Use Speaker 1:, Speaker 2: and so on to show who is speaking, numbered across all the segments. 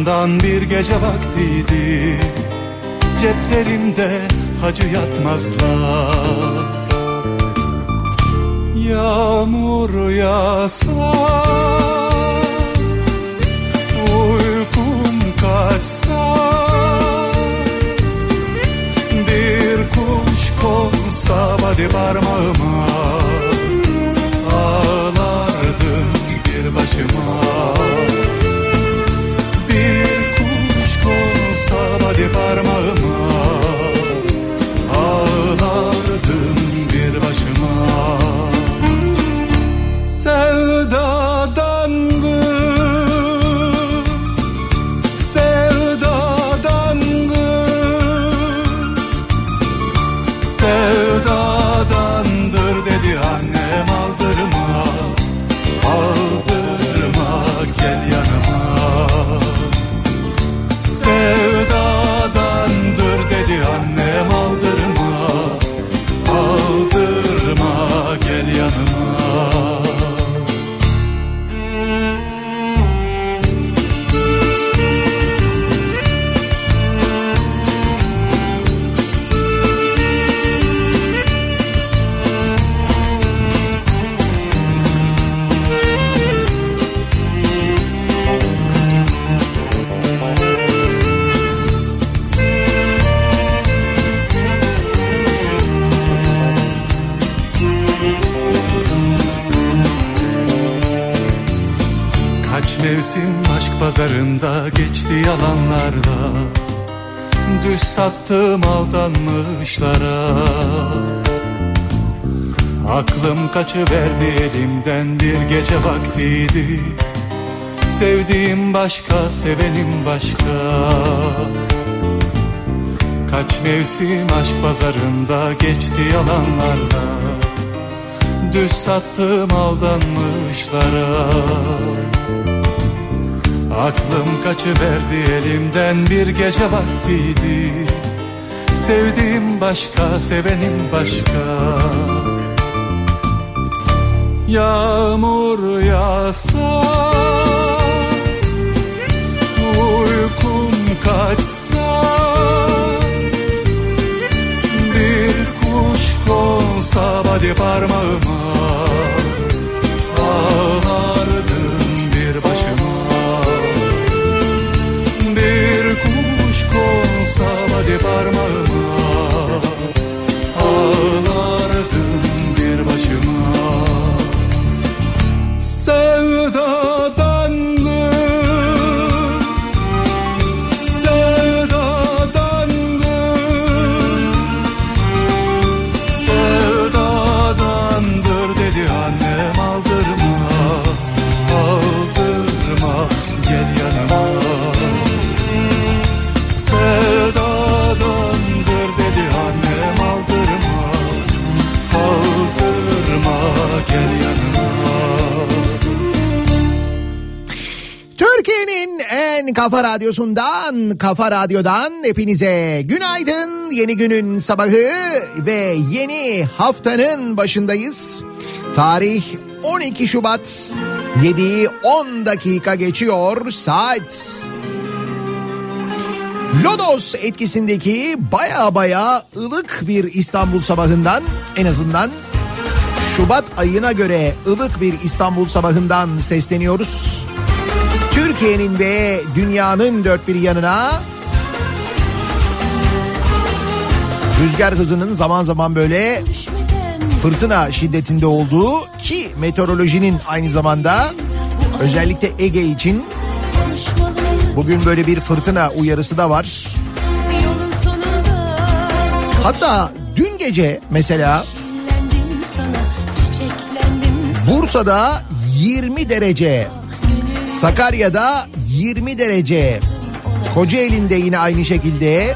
Speaker 1: Sokağından bir gece vaktiydi. Ceplerimde hacı yatmazlar. Yağmur yağsa Uykum kaçsa Bir kuş konsa hadi parmağıma vaktiydi Sevdiğim başka, sevenim başka. Kaç mevsim aşk pazarında geçti yalanlarla. Düz sattım aldanmışlara. Aklım kaçıverdi elimden bir gece vaktiydi. Sevdiğim başka, sevenim başka Yağmur yağsa Uykum kaçsa Bir kuş konsa hadi parmağıma
Speaker 2: Kafa Radyosu'ndan, Kafa Radyo'dan hepinize günaydın. Yeni günün sabahı ve yeni haftanın başındayız. Tarih 12 Şubat 7'yi 10 dakika geçiyor saat. Lodos etkisindeki baya baya ılık bir İstanbul sabahından en azından Şubat ayına göre ılık bir İstanbul sabahından sesleniyoruz. Türkiye'nin ve dünyanın dört bir yanına rüzgar hızının zaman zaman böyle fırtına şiddetinde olduğu ki meteorolojinin aynı zamanda özellikle Ege için bugün böyle bir fırtına uyarısı da var. Hatta dün gece mesela Bursa'da 20 derece Sakarya'da 20 derece. Kocaeli'nde yine aynı şekilde.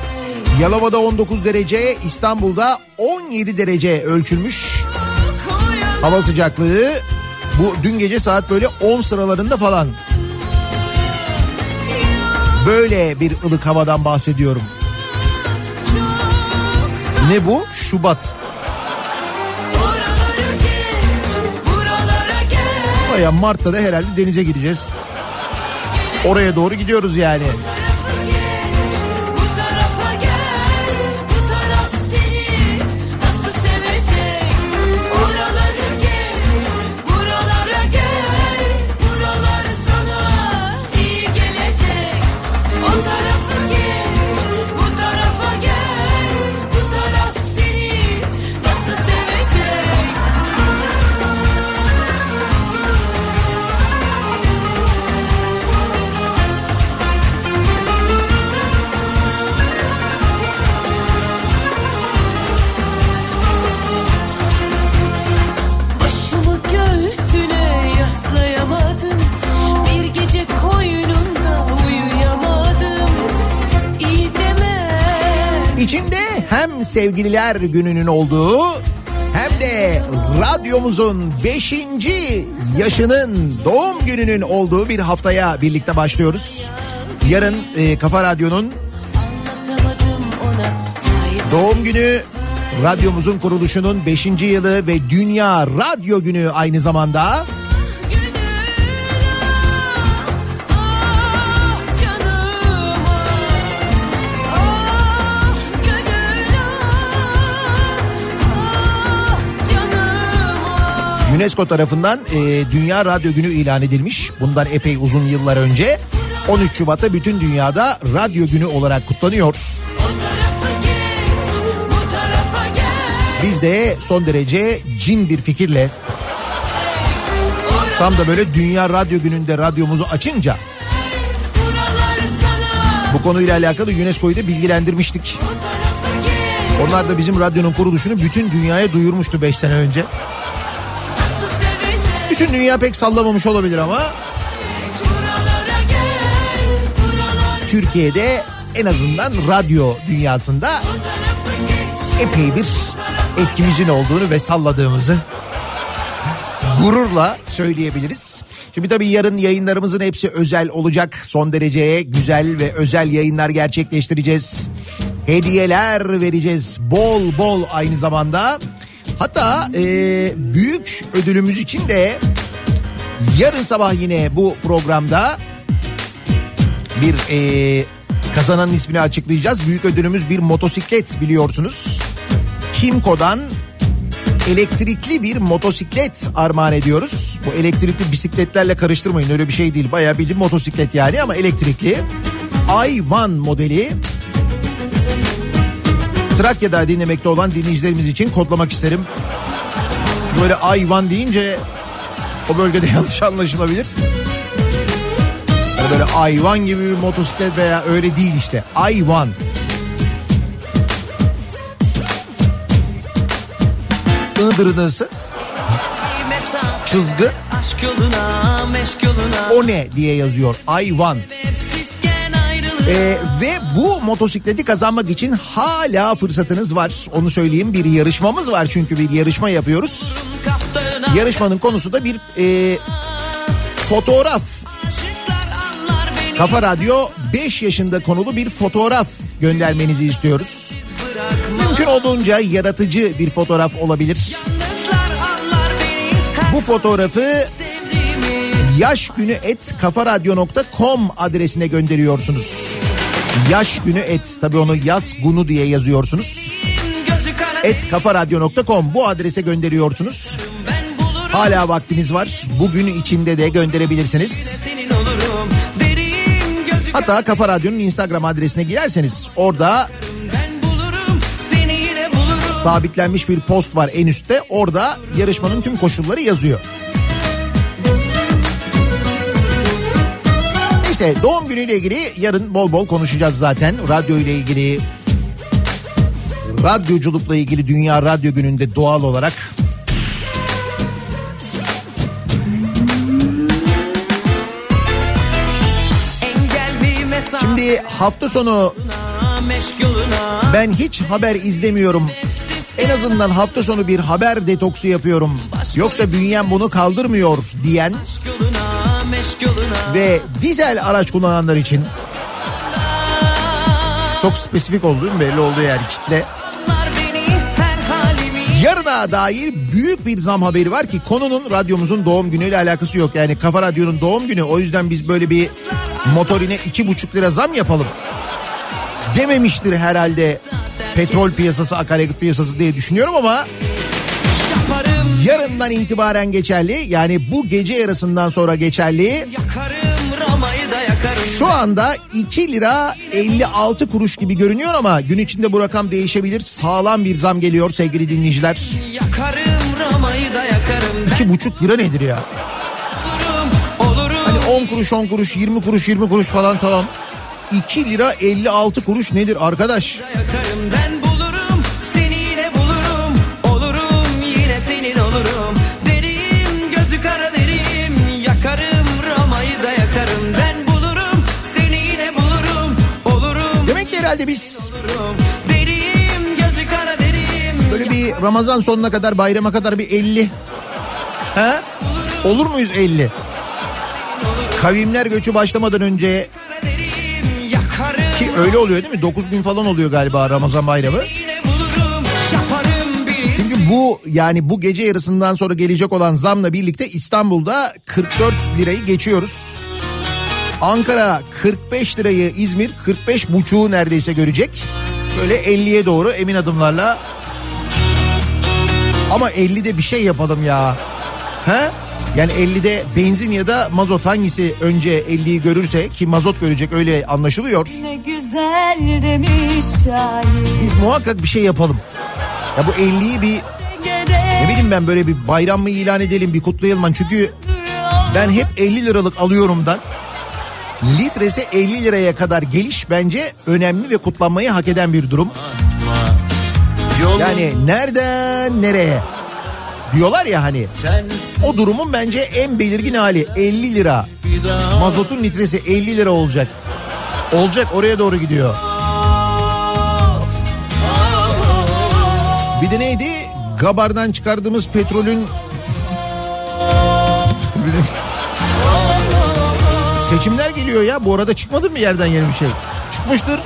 Speaker 2: Yalova'da 19 derece, İstanbul'da 17 derece ölçülmüş. Hava sıcaklığı bu dün gece saat böyle 10 sıralarında falan. Böyle bir ılık havadan bahsediyorum. Ne bu? Şubat. Baya Mart'ta da herhalde denize gideceğiz. Oraya doğru gidiyoruz yani. Sevgililer gününün olduğu hem de radyomuzun 5. yaşının doğum gününün olduğu bir haftaya birlikte başlıyoruz. Yarın e, Kafa Radyo'nun doğum günü radyomuzun kuruluşunun 5. yılı ve Dünya Radyo Günü aynı zamanda. UNESCO tarafından e, Dünya Radyo Günü ilan edilmiş. Bundan epey uzun yıllar önce. 13 Şubat'ta bütün dünyada radyo günü olarak kutlanıyor. Biz de son derece cin bir fikirle tam da böyle Dünya Radyo Günü'nde radyomuzu açınca bu konuyla alakalı UNESCO'yu da bilgilendirmiştik. Onlar da bizim radyonun kuruluşunu bütün dünyaya duyurmuştu 5 sene önce. Bütün dünya pek sallamamış olabilir ama Türkiye'de en azından radyo dünyasında epey bir etkimizin olduğunu ve salladığımızı gururla söyleyebiliriz. Şimdi tabii yarın yayınlarımızın hepsi özel olacak. Son derece güzel ve özel yayınlar gerçekleştireceğiz. Hediyeler vereceğiz bol bol aynı zamanda. Hatta e, büyük ödülümüz için de yarın sabah yine bu programda bir e, kazananın ismini açıklayacağız. Büyük ödülümüz bir motosiklet biliyorsunuz. Kimco'dan elektrikli bir motosiklet armağan ediyoruz. Bu elektrikli bisikletlerle karıştırmayın öyle bir şey değil. Bayağı bildiğin motosiklet yani ama elektrikli. i1 modeli Trakya'da dinlemekte olan dinleyicilerimiz için kodlamak isterim. Böyle Ayvan deyince O bölgede yanlış anlaşılabilir. Yani böyle ayvan gibi bir motosiklet veya öyle değil işte. Ayvan. Iğdır'ın ısı. Çizgi. O ne diye yazıyor. Ayvan.
Speaker 3: Ayrılık.
Speaker 2: Ee, ve bu motosikleti kazanmak için hala fırsatınız var. Onu söyleyeyim bir yarışmamız var çünkü bir yarışma yapıyoruz. Yarışmanın konusu da bir e, fotoğraf. Kafa Radyo 5 yaşında konulu bir fotoğraf göndermenizi istiyoruz. Mümkün olduğunca yaratıcı bir fotoğraf olabilir. Bu fotoğrafı
Speaker 3: sevdiğimi.
Speaker 2: yaş günü et kafaradyo.com adresine gönderiyorsunuz. Yaş günü et tabi onu yaz gunu diye yazıyorsunuz.
Speaker 3: Gözü kara
Speaker 2: Et kafaradyo.com bu adrese gönderiyorsunuz. Hala vaktiniz var. Bugün içinde de gönderebilirsiniz. Hatta Kafa Radyo'nun Instagram adresine girerseniz orada sabitlenmiş bir post var en üstte. Orada yarışmanın tüm koşulları yazıyor. Neyse doğum günüyle ilgili yarın bol bol konuşacağız zaten. Radyo ile ilgili, radyoculukla ilgili Dünya Radyo Günü'nde doğal olarak. Şimdi hafta sonu ben hiç haber izlemiyorum. En azından hafta sonu bir haber detoksu yapıyorum. Yoksa bünyem bunu kaldırmıyor diyen Ve dizel araç kullananlar için çok spesifik oldu değil mi? Belli oldu yani kitle. Yarına dair büyük bir zam haberi var ki konunun radyomuzun doğum günüyle alakası yok. Yani Kafa Radyo'nun doğum günü o yüzden biz böyle bir motorine iki buçuk lira zam yapalım. Dememiştir herhalde petrol piyasası akaryakıt piyasası diye düşünüyorum ama yarından itibaren geçerli yani bu gece yarısından sonra geçerli
Speaker 3: Yakarım.
Speaker 2: Şu anda 2 lira 56 kuruş gibi görünüyor ama gün içinde bu rakam değişebilir. Sağlam bir zam geliyor sevgili dinleyiciler.
Speaker 3: Yakarım. Ramayı da yakarım. Ben
Speaker 2: 2,5 lira nedir ya?
Speaker 3: olurum. Olurum.
Speaker 2: Hani 10 kuruş 10 kuruş 20 kuruş 20 kuruş falan tamam. 2 lira 56 kuruş nedir arkadaş?
Speaker 3: yakarım. Ben
Speaker 2: herhalde biz
Speaker 3: Olurum. Derim. Gözü kara derim.
Speaker 2: böyle bir Ramazan sonuna kadar bayrama kadar bir 50. He? Olur muyuz 50? Kavimler göçü başlamadan önce ki öyle oluyor değil mi? 9 gün falan oluyor galiba Ramazan bayramı. Çünkü bu yani bu gece yarısından sonra gelecek olan zamla birlikte İstanbul'da 44 lirayı geçiyoruz. Ankara 45 lirayı İzmir 45 buçuğu neredeyse görecek. Böyle 50'ye doğru emin adımlarla. Ama 50'de bir şey yapalım ya. He? Yani 50'de benzin ya da mazot hangisi önce 50'yi görürse ki mazot görecek öyle anlaşılıyor.
Speaker 4: Ne güzel demiş şair
Speaker 2: Biz muhakkak bir şey yapalım. Ya bu 50'yi bir ne bileyim ben böyle bir bayram mı ilan edelim bir kutlayalım. Çünkü ben hep 50 liralık alıyorumdan litresi 50 liraya kadar geliş bence önemli ve kutlanmayı hak eden bir durum. Yani nereden nereye diyorlar ya hani o durumun bence en belirgin hali 50 lira. Mazotun litresi 50 lira olacak. Olacak oraya doğru gidiyor. Bir de neydi? Gabardan çıkardığımız petrolün Seçimler geliyor ya. Bu arada çıkmadı mı yerden yeni bir şey? Çıkmıştır.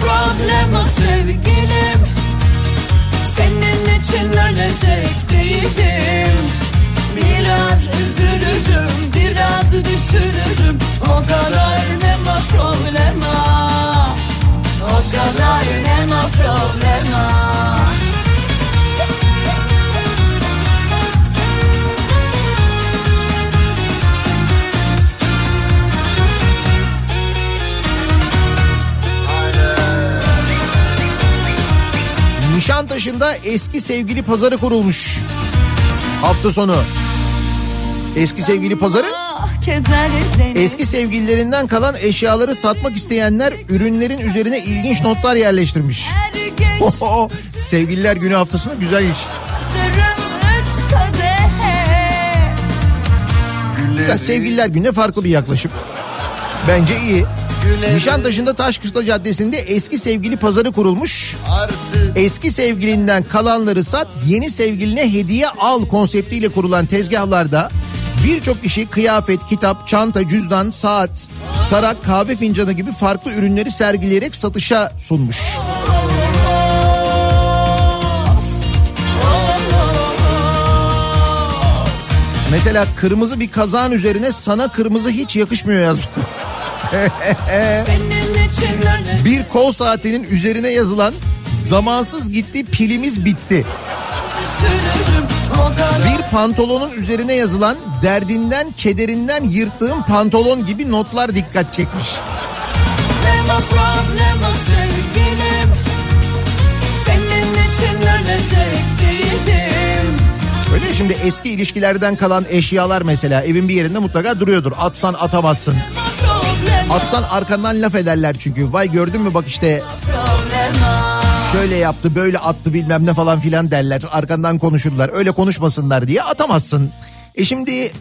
Speaker 4: problema sevgilim Senin için ölecek değilim Biraz üzülürüm biraz düşünürüm O kadar ne ma problema O kadar ne ma problema
Speaker 2: Nişantaşı'nda eski sevgili pazarı kurulmuş. Hafta sonu. Eski sevgili pazarı? Eski sevgililerinden kalan eşyaları satmak isteyenler ürünlerin üzerine ilginç notlar yerleştirmiş.
Speaker 4: geç
Speaker 2: Oho, sevgililer günü haftasına güzel
Speaker 4: kadehe
Speaker 2: Ya sevgililer gününe farklı bir yaklaşım. Bence iyi. Nişantaşı'nda Taşkışla Caddesi'nde eski sevgili pazarı kurulmuş. Eski sevgilinden kalanları sat, yeni sevgiline hediye al konseptiyle kurulan tezgahlarda birçok kişi kıyafet, kitap, çanta, cüzdan, saat, tarak, kahve fincanı gibi farklı ürünleri sergileyerek satışa sunmuş. Mesela kırmızı bir kazağın üzerine sana kırmızı hiç yakışmıyor yazmış. Bir kol saatinin üzerine yazılan zamansız gitti pilimiz bitti. Bir pantolonun üzerine yazılan derdinden kederinden yırttığım pantolon gibi notlar dikkat çekmiş. Öyle şimdi eski ilişkilerden kalan eşyalar mesela evin bir yerinde mutlaka duruyordur. Atsan atamazsın. Atsan arkandan laf ederler çünkü. Vay gördün mü bak işte şöyle yaptı böyle attı bilmem ne falan filan derler. Arkandan konuşurlar. Öyle konuşmasınlar diye atamazsın. E şimdi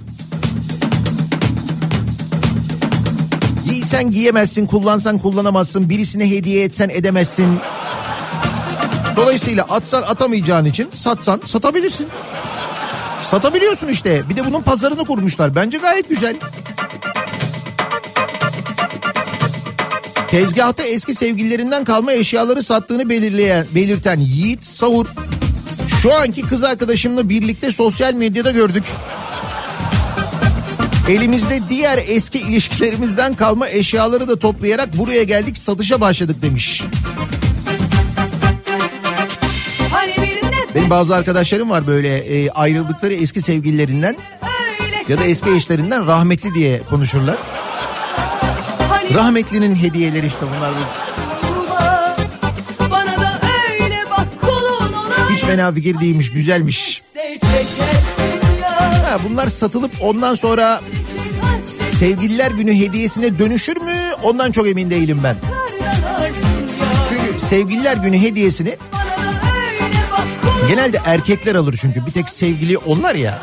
Speaker 2: giysen giyemezsin, kullansan kullanamazsın, birisine hediye etsen edemezsin. Dolayısıyla atsan atamayacağın için satsan satabilirsin. Satabiliyorsun işte. Bir de bunun pazarını kurmuşlar. Bence gayet güzel. Tezgahta eski sevgililerinden kalma eşyaları sattığını belirleyen, belirten Yiğit Savur. Şu anki kız arkadaşımla birlikte sosyal medyada gördük. Elimizde diğer eski ilişkilerimizden kalma eşyaları da toplayarak buraya geldik satışa başladık demiş.
Speaker 4: Hani
Speaker 2: Benim bazı arkadaşlarım var böyle e, ayrıldıkları eski sevgililerinden ya da eski eşlerinden rahmetli diye konuşurlar. Rahmetlinin hediyeleri işte bunlar.
Speaker 4: Bana da öyle bak
Speaker 2: Hiç fena fikir değilmiş, güzelmiş. Ha, bunlar satılıp ondan sonra sevgililer günü hediyesine dönüşür mü? Ondan çok emin değilim ben. Çünkü sevgililer günü hediyesini genelde erkekler alır çünkü. Bir tek sevgili onlar ya.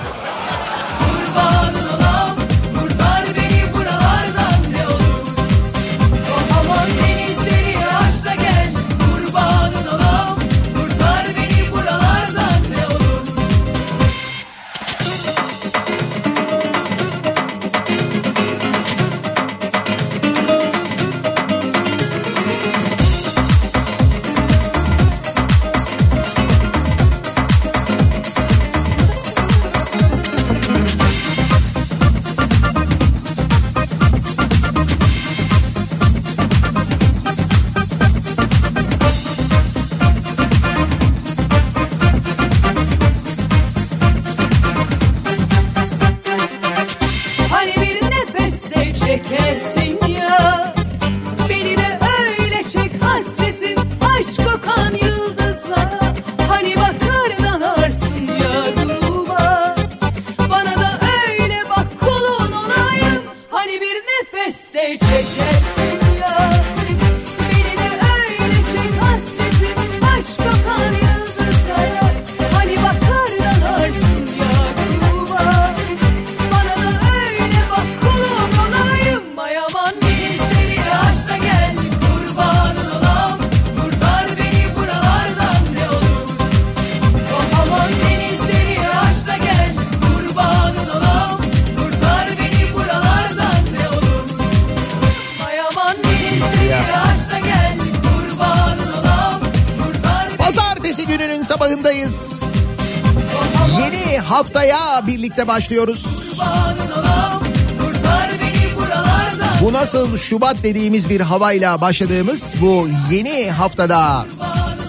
Speaker 2: Birlikte başlıyoruz. Bu nasıl Şubat dediğimiz bir havayla başladığımız bu yeni haftada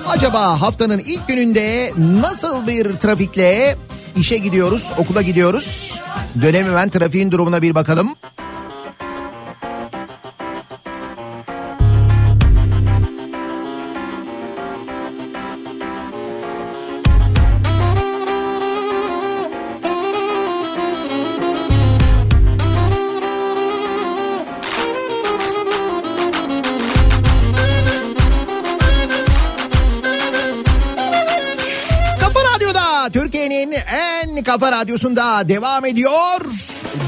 Speaker 2: acaba haftanın ilk gününde nasıl bir trafikle işe gidiyoruz, okula gidiyoruz? Dönem hemen trafiğin durumuna bir bakalım. Kafa Radyosu'nda devam ediyor.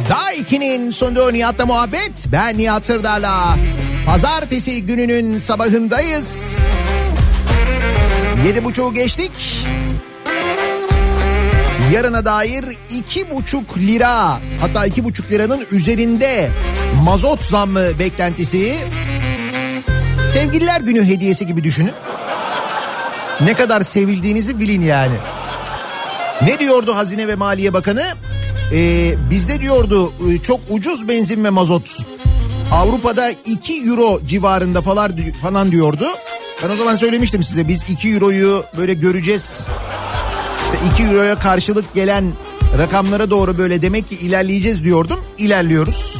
Speaker 2: Daiki'nin sunduğu Nihat'la muhabbet. Ben Nihat Sırdar'la. Pazartesi gününün sabahındayız. Yedi buçuğu geçtik. Yarına dair iki buçuk lira hatta iki buçuk liranın üzerinde mazot zammı beklentisi. Sevgililer günü hediyesi gibi düşünün. Ne kadar sevildiğinizi bilin yani. Ne diyordu Hazine ve Maliye Bakanı? Ee, bizde diyordu e, çok ucuz benzin ve mazot. Avrupa'da 2 euro civarında falan, falan diyordu. Ben o zaman söylemiştim size biz 2 euroyu böyle göreceğiz. İşte 2 euroya karşılık gelen rakamlara doğru böyle demek ki ilerleyeceğiz diyordum. İlerliyoruz.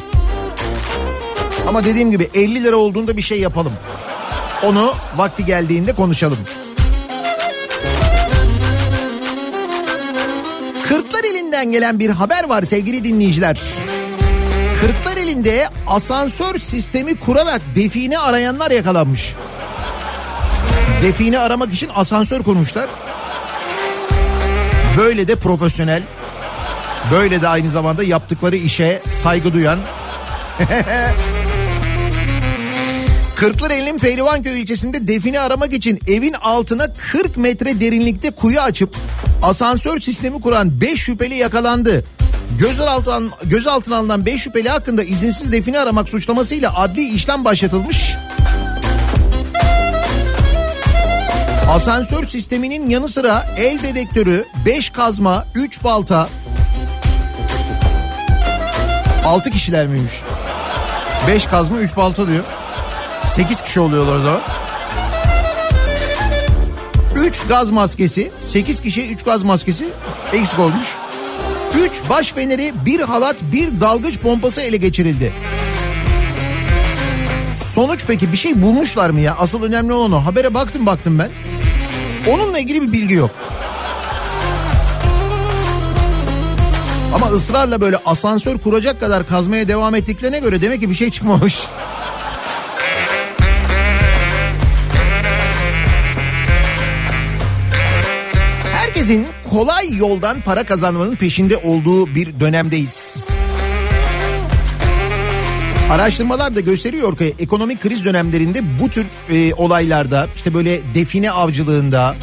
Speaker 2: Ama dediğim gibi 50 lira olduğunda bir şey yapalım. Onu vakti geldiğinde konuşalım. Kırklar elinden gelen bir haber var sevgili dinleyiciler. Kırklar elinde asansör sistemi kurarak define arayanlar yakalanmış. Define aramak için asansör kurmuşlar. Böyle de profesyonel, böyle de aynı zamanda yaptıkları işe saygı duyan. Kırklareli'nin Pehlivanköy ilçesinde define aramak için evin altına 40 metre derinlikte kuyu açıp asansör sistemi kuran 5 şüpheli yakalandı. Gözaltına, gözaltına alınan 5 şüpheli hakkında izinsiz define aramak suçlamasıyla adli işlem başlatılmış. Asansör sisteminin yanı sıra el dedektörü, 5 kazma, 3 balta, 6 kişiler miymiş? 5 kazma 3 balta diyor. 8 kişi oluyorlar o zaman. 3 gaz maskesi, 8 kişi 3 gaz maskesi eksik olmuş. 3 baş feneri, bir halat, bir dalgıç pompası ele geçirildi. Sonuç peki bir şey bulmuşlar mı ya? Asıl önemli olan o. Habere baktım baktım ben. Onunla ilgili bir bilgi yok. Ama ısrarla böyle asansör kuracak kadar kazmaya devam ettiklerine göre demek ki bir şey çıkmamış. Herkesin kolay yoldan para kazanmanın peşinde olduğu bir dönemdeyiz. Araştırmalar da gösteriyor ki ekonomik kriz dönemlerinde bu tür e, olaylarda işte böyle define avcılığında,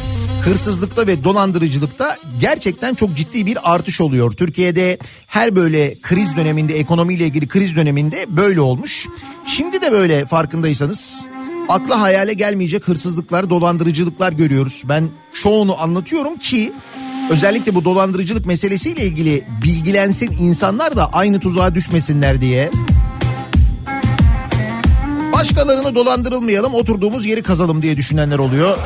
Speaker 2: hırsızlıkta ve dolandırıcılıkta gerçekten çok ciddi bir artış oluyor. Türkiye'de her böyle kriz döneminde ekonomiyle ilgili kriz döneminde böyle olmuş. Şimdi de böyle farkındaysanız akla hayale gelmeyecek hırsızlıklar, dolandırıcılıklar görüyoruz. Ben çoğunu anlatıyorum ki özellikle bu dolandırıcılık meselesiyle ilgili bilgilensin insanlar da aynı tuzağa düşmesinler diye. Başkalarını dolandırılmayalım oturduğumuz yeri kazalım diye düşünenler oluyor.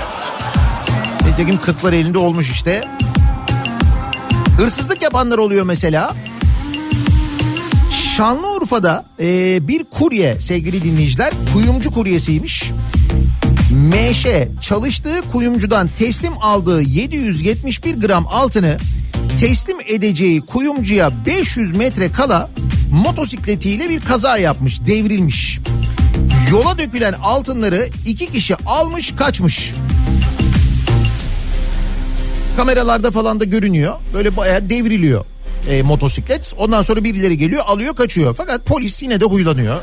Speaker 2: Nitekim kırklar elinde olmuş işte. Hırsızlık yapanlar oluyor mesela. Şanlıurfa'da e, bir kurye sevgili dinleyiciler kuyumcu kuryesiymiş. Meşe çalıştığı kuyumcudan teslim aldığı 771 gram altını teslim edeceği kuyumcuya 500 metre kala motosikletiyle bir kaza yapmış devrilmiş. Yola dökülen altınları iki kişi almış kaçmış. Kameralarda falan da görünüyor. Böyle bayağı devriliyor e, motosiklet. Ondan sonra birileri geliyor alıyor kaçıyor. Fakat polis yine de huylanıyor.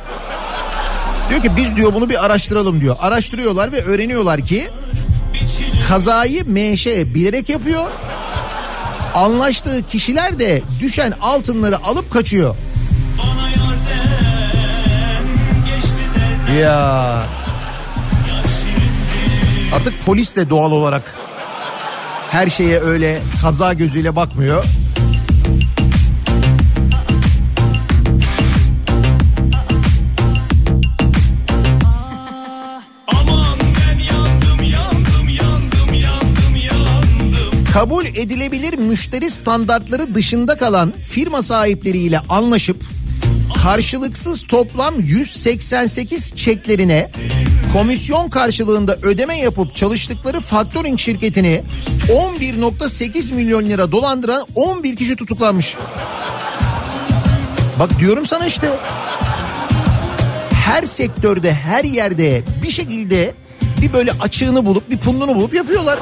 Speaker 2: Diyor ki biz diyor bunu bir araştıralım diyor. Araştırıyorlar ve öğreniyorlar ki kazayı MŞ bilerek yapıyor. Anlaştığı kişiler de düşen altınları alıp kaçıyor. Ya. Artık polis de doğal olarak her şeye öyle kaza gözüyle bakmıyor. Kabul edilebilir müşteri standartları dışında kalan firma sahipleriyle anlaşıp karşılıksız toplam 188 çeklerine komisyon karşılığında ödeme yapıp çalıştıkları faktöring şirketini 11.8 milyon lira dolandıran 11 kişi tutuklanmış. Bak diyorum sana işte her sektörde her yerde bir şekilde bir böyle açığını bulup bir pundunu bulup yapıyorlar.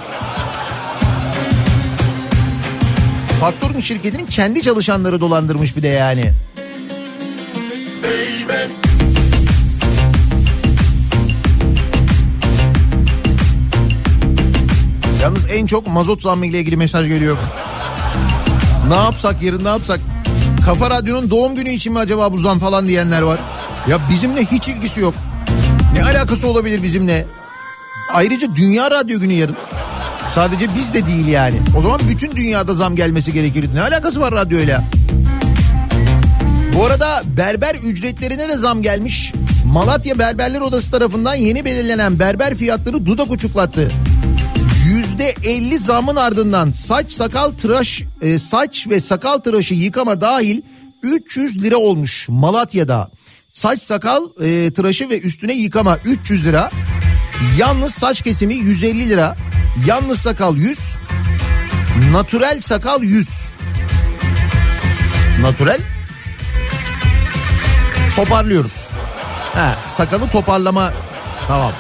Speaker 2: Faktörün şirketinin kendi çalışanları dolandırmış bir de yani. Yalnız en çok mazot zammı ile ilgili mesaj geliyor. Ne yapsak yarın ne yapsak? Kafa Radyo'nun doğum günü için mi acaba bu zam falan diyenler var. Ya bizimle hiç ilgisi yok. Ne alakası olabilir bizimle? Ayrıca Dünya Radyo günü yarın. Sadece biz de değil yani. O zaman bütün dünyada zam gelmesi gerekir. Ne alakası var radyoyla? Bu arada berber ücretlerine de zam gelmiş. Malatya Berberler Odası tarafından yeni belirlenen berber fiyatları dudak uçuklattı. Yüzde 50 zamın ardından saç sakal tıraş e, saç ve sakal tıraşı yıkama dahil 300 lira olmuş Malatya'da. Saç sakal e, tıraşı ve üstüne yıkama 300 lira. Yalnız saç kesimi 150 lira. Yalnız sakal 100. Natürel sakal 100. Natürel toparlıyoruz. Ha, sakalı toparlama tamam.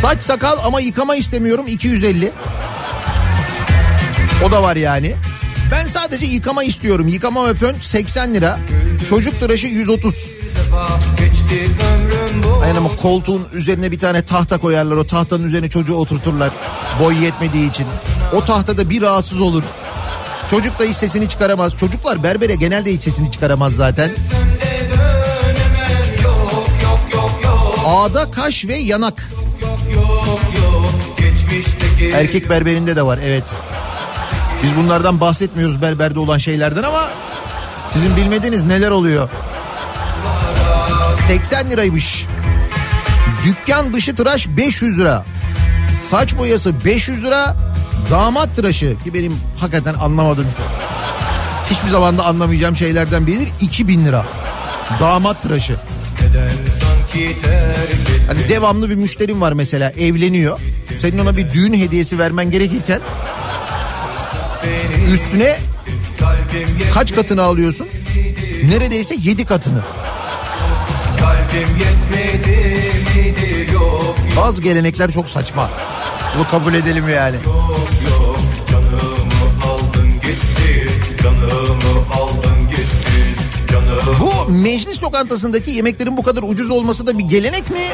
Speaker 2: Saç sakal ama yıkama istemiyorum 250. O da var yani. Ben sadece yıkama istiyorum. Yıkama ve fön 80 lira. Çocuk tıraşı 130. Aynen ama koltuğun üzerine bir tane tahta koyarlar. O tahtanın üzerine çocuğu oturturlar. Boy yetmediği için. O tahtada bir rahatsız olur. Çocuk da hiç sesini çıkaramaz. Çocuklar berbere genelde hiç sesini çıkaramaz zaten. Ağda kaş ve yanak. Erkek berberinde de var evet. Biz bunlardan bahsetmiyoruz berberde olan şeylerden ama sizin bilmediğiniz neler oluyor. 80 liraymış. Dükkan dışı tıraş 500 lira. Saç boyası 500 lira. Damat tıraşı ki benim hakikaten anlamadım. Hiçbir zaman da anlamayacağım şeylerden biridir. 2000 lira. Damat tıraşı. Hani devamlı bir müşterim var mesela evleniyor. Senin ona bir düğün hediyesi vermen gerekirken üstüne kaç katını alıyorsun? Neredeyse 7 katını. Bazı gelenekler çok saçma. Bunu kabul edelim yani. Bu meclis lokantasındaki yemeklerin bu kadar ucuz olması da bir gelenek mi?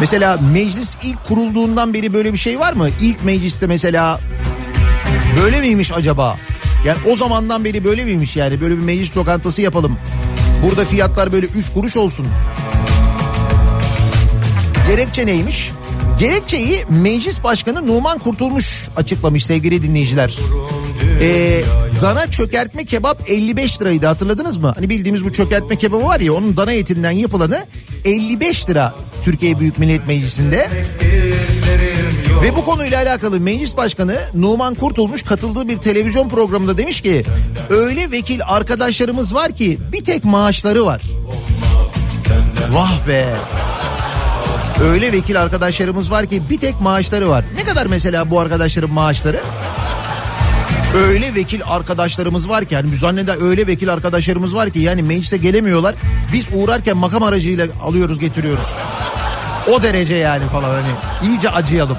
Speaker 2: Mesela meclis ilk kurulduğundan beri böyle bir şey var mı? İlk mecliste mesela böyle miymiş acaba? Yani o zamandan beri böyle miymiş yani? Böyle bir meclis lokantası yapalım. Burada fiyatlar böyle 3 kuruş olsun. Gerekçe neymiş? Gerekçeyi Meclis Başkanı Numan Kurtulmuş açıklamış sevgili dinleyiciler. Ee, dana çökertme kebap 55 liraydı hatırladınız mı? Hani bildiğimiz bu çökertme kebabı var ya onun dana etinden yapılanı 55 lira Türkiye Büyük Millet Meclisi'nde. Ve bu konuyla alakalı meclis başkanı Numan Kurtulmuş katıldığı bir televizyon programında demiş ki öyle vekil arkadaşlarımız var ki bir tek maaşları var. Vah be. Öyle vekil arkadaşlarımız var ki bir tek maaşları var. Ne kadar mesela bu arkadaşların maaşları? Öyle vekil arkadaşlarımız var ki yani müzannede öyle vekil arkadaşlarımız var ki yani meclise gelemiyorlar. Biz uğrarken makam aracıyla alıyoruz getiriyoruz. O derece yani falan hani iyice acıyalım.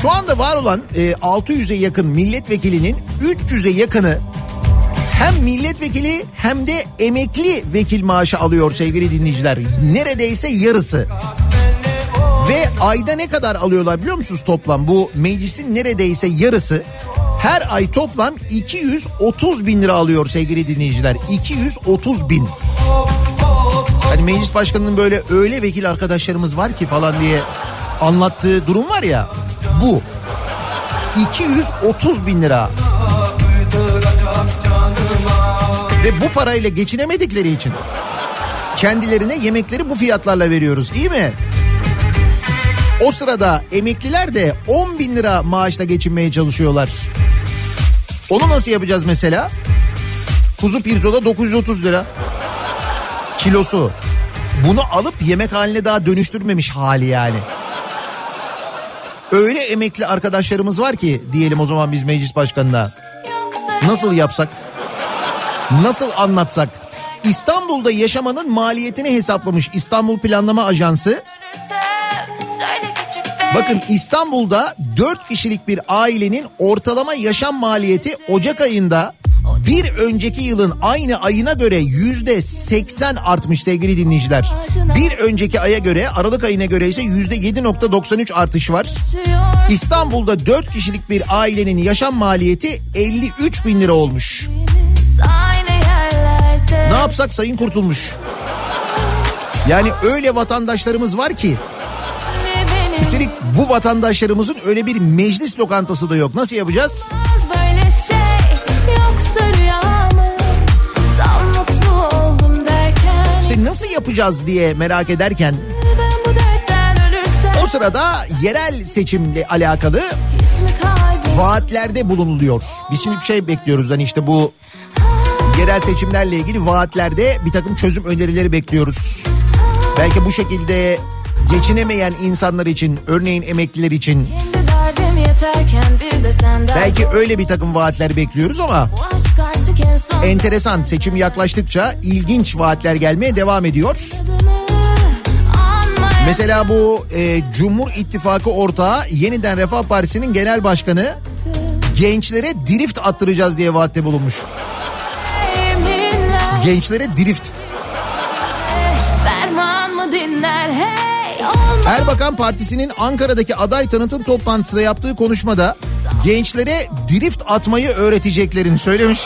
Speaker 2: Şu anda var olan e, 600'e yakın milletvekilinin 300'e yakını hem milletvekili hem de emekli vekil maaşı alıyor sevgili dinleyiciler. Neredeyse yarısı. Ve ayda ne kadar alıyorlar biliyor musunuz toplam? Bu meclisin neredeyse yarısı her ay toplam 230 bin lira alıyor sevgili dinleyiciler. 230 bin. Hani meclis başkanının böyle öyle vekil arkadaşlarımız var ki falan diye anlattığı durum var ya bu. 230 bin lira. Ve bu parayla geçinemedikleri için kendilerine yemekleri bu fiyatlarla veriyoruz iyi mi? O sırada emekliler de 10 bin lira maaşla geçinmeye çalışıyorlar. Onu nasıl yapacağız mesela? Kuzu pirzola 930 lira kilosu. Bunu alıp yemek haline daha dönüştürmemiş hali yani. Öyle emekli arkadaşlarımız var ki diyelim o zaman biz meclis başkanına. Nasıl yapsak? Nasıl anlatsak? İstanbul'da yaşamanın maliyetini hesaplamış İstanbul Planlama Ajansı. Bakın İstanbul'da 4 kişilik bir ailenin ortalama yaşam maliyeti Ocak ayında bir önceki yılın aynı ayına göre yüzde 80 artmış sevgili dinleyiciler. Bir önceki aya göre Aralık ayına göre ise yüzde 7.93 artış var. İstanbul'da 4 kişilik bir ailenin yaşam maliyeti 53 bin lira olmuş. Ne yapsak sayın kurtulmuş. Yani öyle vatandaşlarımız var ki Üstelik bu vatandaşlarımızın öyle bir meclis lokantası da yok. Nasıl yapacağız? İşte nasıl yapacağız diye merak ederken o sırada yerel seçimle alakalı vaatlerde bulunuluyor. Biz şimdi bir şey bekliyoruz hani işte bu yerel seçimlerle ilgili vaatlerde bir takım çözüm önerileri bekliyoruz. Belki bu şekilde geçinemeyen insanlar için örneğin emekliler için belki öyle bir takım vaatler bekliyoruz ama Enteresan seçim yaklaştıkça ilginç vaatler gelmeye devam ediyor. Mesela bu e, Cumhur İttifakı ortağı yeniden Refah Partisi'nin genel başkanı gençlere drift attıracağız diye vaatte bulunmuş. Gençlere drift. Erbakan Partisi'nin Ankara'daki aday tanıtım toplantısında yaptığı konuşmada gençlere drift atmayı öğreteceklerini söylemiş.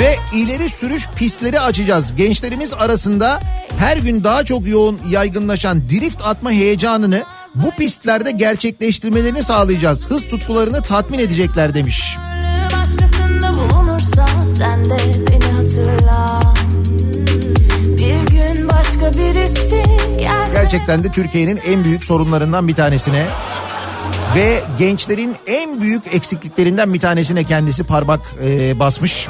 Speaker 2: Ve ileri sürüş pistleri açacağız. Gençlerimiz arasında her gün daha çok yoğun yaygınlaşan drift atma heyecanını bu pistlerde gerçekleştirmelerini sağlayacağız. Hız tutkularını tatmin edecekler demiş.
Speaker 5: bulunursa sen de beni hatırla Bir gün başka birisi gelse
Speaker 2: Gerçekten de Türkiye'nin en büyük sorunlarından bir tanesine ve gençlerin en büyük eksikliklerinden bir tanesine kendisi parmak e, basmış.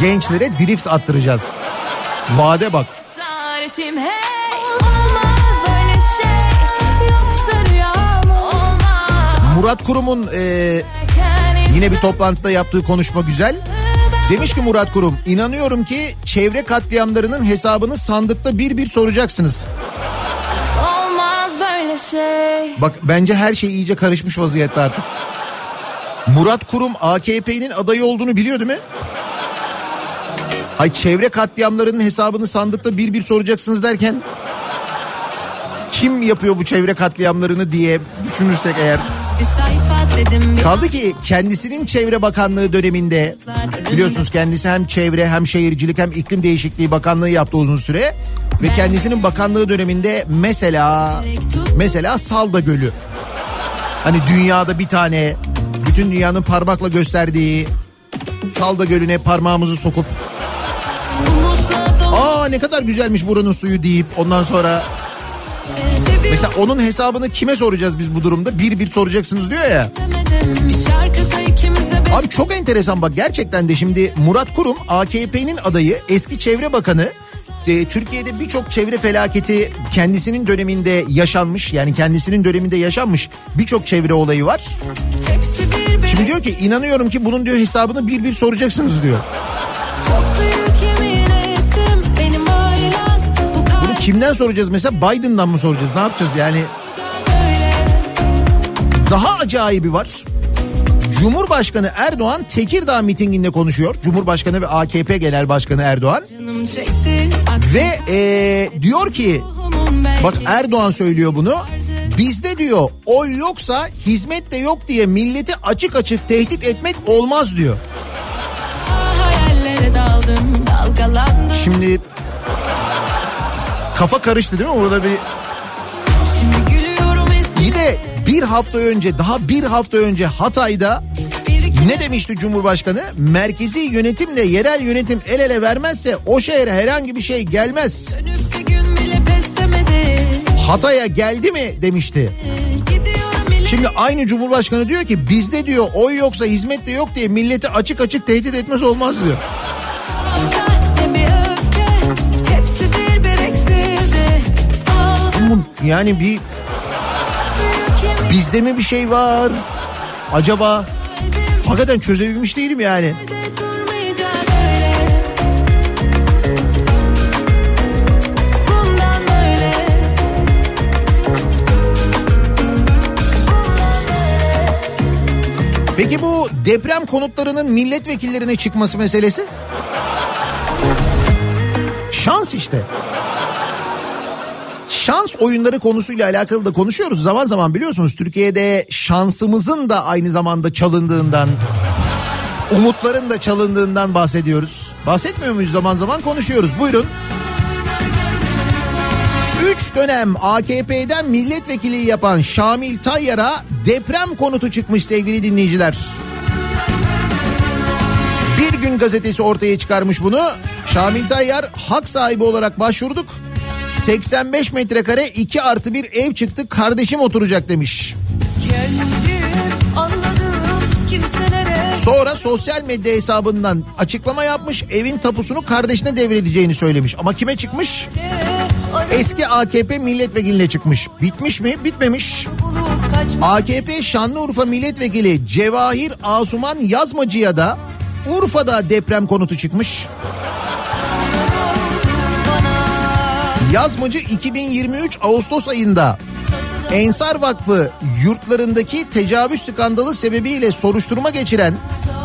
Speaker 2: Gençlere drift attıracağız. Vade bak.
Speaker 5: şey
Speaker 2: Murat Kurum'un e, yine bir toplantıda yaptığı konuşma güzel. Demiş ki Murat Kurum inanıyorum ki çevre katliamlarının hesabını sandıkta bir bir soracaksınız.
Speaker 5: Olmaz böyle şey
Speaker 2: Bak bence her şey iyice karışmış vaziyette artık. Murat Kurum AKP'nin adayı olduğunu biliyor değil mi? Ay çevre katliamlarının hesabını sandıkta bir bir soracaksınız derken kim yapıyor bu çevre katliamlarını diye düşünürsek eğer. Kaldı ki kendisinin Çevre Bakanlığı döneminde biliyorsunuz kendisi hem çevre hem şehircilik hem iklim değişikliği bakanlığı yaptı uzun süre. Ve kendisinin bakanlığı döneminde mesela mesela Salda Gölü. Hani dünyada bir tane bütün dünyanın parmakla gösterdiği Salda Gölü'ne parmağımızı sokup aa ne kadar güzelmiş buranın suyu deyip ondan sonra mesela onun hesabını kime soracağız biz bu durumda? Bir bir soracaksınız diyor ya. Abi çok enteresan bak gerçekten de şimdi Murat Kurum AKP'nin adayı eski çevre bakanı e, Türkiye'de birçok çevre felaketi kendisinin döneminde yaşanmış yani kendisinin döneminde yaşanmış birçok çevre olayı var. Şimdi diyor ki inanıyorum ki bunun diyor hesabını bir bir soracaksınız diyor.
Speaker 5: çok
Speaker 2: kimden soracağız mesela Biden'dan mı soracağız ne yapacağız yani daha acayibi var. Cumhurbaşkanı Erdoğan Tekirdağ mitinginde konuşuyor. Cumhurbaşkanı ve AKP Genel Başkanı Erdoğan.
Speaker 5: Çekti
Speaker 2: Ve e, diyor ki Bak Erdoğan söylüyor bunu. Bizde diyor oy yoksa hizmet de yok diye milleti açık açık tehdit etmek olmaz diyor.
Speaker 5: daldım
Speaker 2: Şimdi kafa karıştı değil mi? Orada bir iyi de bir hafta önce daha bir hafta önce Hatay'da
Speaker 5: bir
Speaker 2: ne demişti Cumhurbaşkanı? Merkezi yönetimle yerel yönetim el ele vermezse o şehre herhangi bir şey gelmez.
Speaker 5: bir
Speaker 2: Hatay'a geldi mi demişti. Şimdi aynı Cumhurbaşkanı diyor ki bizde diyor oy yoksa hizmet de yok diye milleti açık açık tehdit etmez olmaz diyor. Yani bir bizde mi bir şey var? Acaba hakikaten çözebilmiş değilim yani. Peki bu deprem konutlarının milletvekillerine çıkması meselesi? Şans işte. Şans oyunları konusuyla alakalı da konuşuyoruz. Zaman zaman biliyorsunuz Türkiye'de şansımızın da aynı zamanda çalındığından, umutların da çalındığından bahsediyoruz. Bahsetmiyor muyuz zaman zaman konuşuyoruz. Buyurun. Üç dönem AKP'den milletvekili yapan Şamil Tayyar'a deprem konutu çıkmış sevgili dinleyiciler. Bir gün gazetesi ortaya çıkarmış bunu. Şamil Tayyar hak sahibi olarak başvurduk. 85 metrekare 2 artı bir ev çıktı kardeşim oturacak demiş. Sonra sosyal medya hesabından açıklama yapmış evin tapusunu kardeşine devredeceğini söylemiş. Ama kime çıkmış? Eski AKP milletvekiline çıkmış. Bitmiş mi? Bitmemiş. AKP Şanlıurfa milletvekili Cevahir Asuman Yazmacı'ya da Urfa'da deprem konutu çıkmış. Yazmacı 2023 Ağustos ayında Ensar Vakfı yurtlarındaki tecavüz skandalı sebebiyle soruşturma geçiren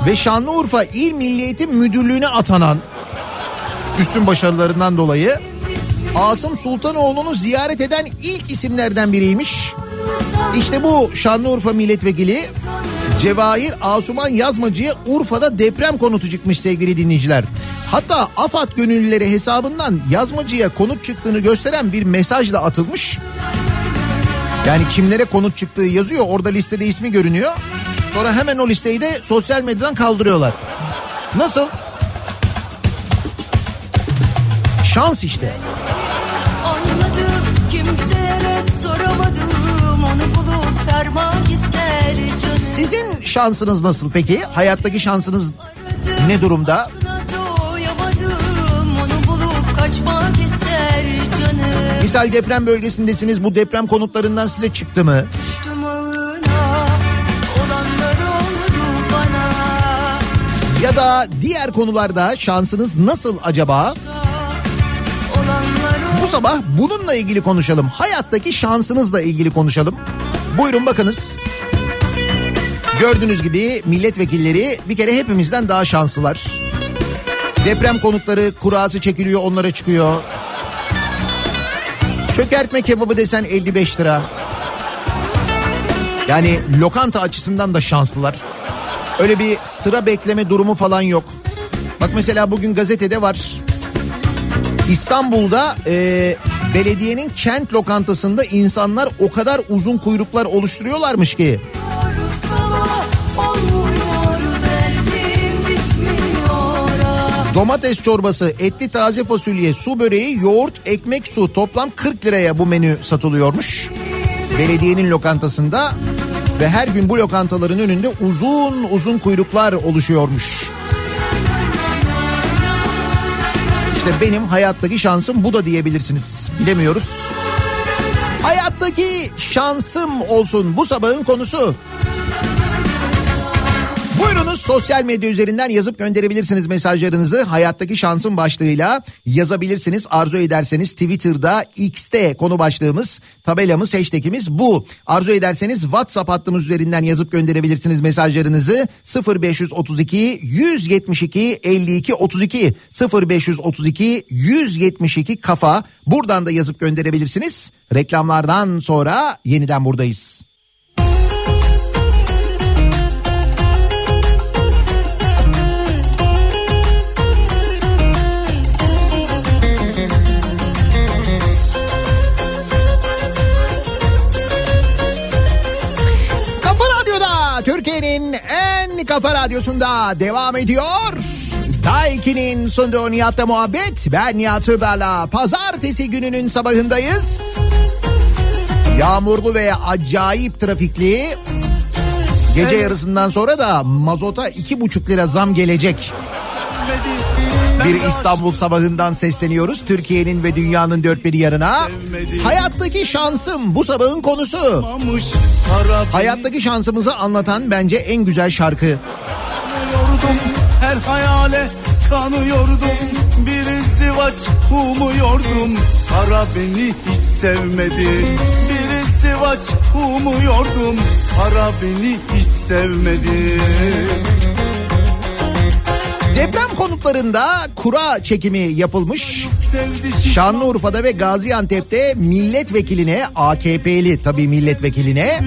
Speaker 2: ve Şanlıurfa İl Milli Eğitim Müdürlüğü'ne atanan üstün başarılarından dolayı Asım Sultanoğlu'nu ziyaret eden ilk isimlerden biriymiş. İşte bu Şanlıurfa milletvekili Cevahir Asuman Yazmacı'ya Urfa'da deprem konutu çıkmış sevgili dinleyiciler. Hatta AFAD gönüllüleri hesabından Yazmacı'ya konut çıktığını gösteren bir mesaj da atılmış. Yani kimlere konut çıktığı yazıyor orada listede ismi görünüyor. Sonra hemen o listeyi de sosyal medyadan kaldırıyorlar. Nasıl? Şans işte. Sizin şansınız nasıl peki? Hayattaki şansınız ne durumda? Misal deprem bölgesindesiniz bu deprem konutlarından size çıktı mı? Ya da diğer konularda şansınız nasıl acaba? Bu sabah bununla ilgili konuşalım. Hayattaki şansınızla ilgili konuşalım. Buyurun bakınız. Gördüğünüz gibi milletvekilleri bir kere hepimizden daha şanslılar. Deprem konutları kurası çekiliyor onlara çıkıyor. Çökertme kebabı desen 55 lira. Yani lokanta açısından da şanslılar. Öyle bir sıra bekleme durumu falan yok. Bak mesela bugün gazetede var. İstanbul'da e, belediyenin kent lokantasında insanlar o kadar uzun kuyruklar oluşturuyorlarmış ki. Domates çorbası, etli taze fasulye, su böreği, yoğurt, ekmek, su toplam 40 liraya bu menü satılıyormuş. Belediyenin lokantasında ve her gün bu lokantaların önünde uzun uzun kuyruklar oluşuyormuş. İşte benim hayattaki şansım bu da diyebilirsiniz. Bilemiyoruz. Hayattaki şansım olsun bu sabahın konusu. Buyurunuz sosyal medya üzerinden yazıp gönderebilirsiniz mesajlarınızı. Hayattaki şansın başlığıyla yazabilirsiniz. Arzu ederseniz Twitter'da X'te konu başlığımız, tabelamız, hashtagimiz bu. Arzu ederseniz WhatsApp hattımız üzerinden yazıp gönderebilirsiniz mesajlarınızı. 0532 172 52 32 0532 172 kafa. Buradan da yazıp gönderebilirsiniz. Reklamlardan sonra yeniden buradayız. Kafa radyosunda devam ediyor. Daiki'nin sunduğu Nihat'la muhabbet. Ben Nihat Sırdar'la pazartesi gününün sabahındayız. Yağmurlu ve acayip trafikli. Gece yarısından sonra da mazota iki buçuk lira zam gelecek. Bir İstanbul sabahından sesleniyoruz. Türkiye'nin ve dünyanın dört bir yanına. Hayattaki şansım bu sabahın konusu. Hayattaki şansımızı anlatan bence en güzel şarkı.
Speaker 6: her hayale kanıyordum bir izdivaç umuyordum Kara beni hiç sevmedi bir izdivaç umuyordum Kara beni hiç sevmedim
Speaker 2: Deprem konutlarında kura çekimi yapılmış. Şanlıurfa'da ve Gaziantep'te milletvekiline AKP'li tabii milletvekiline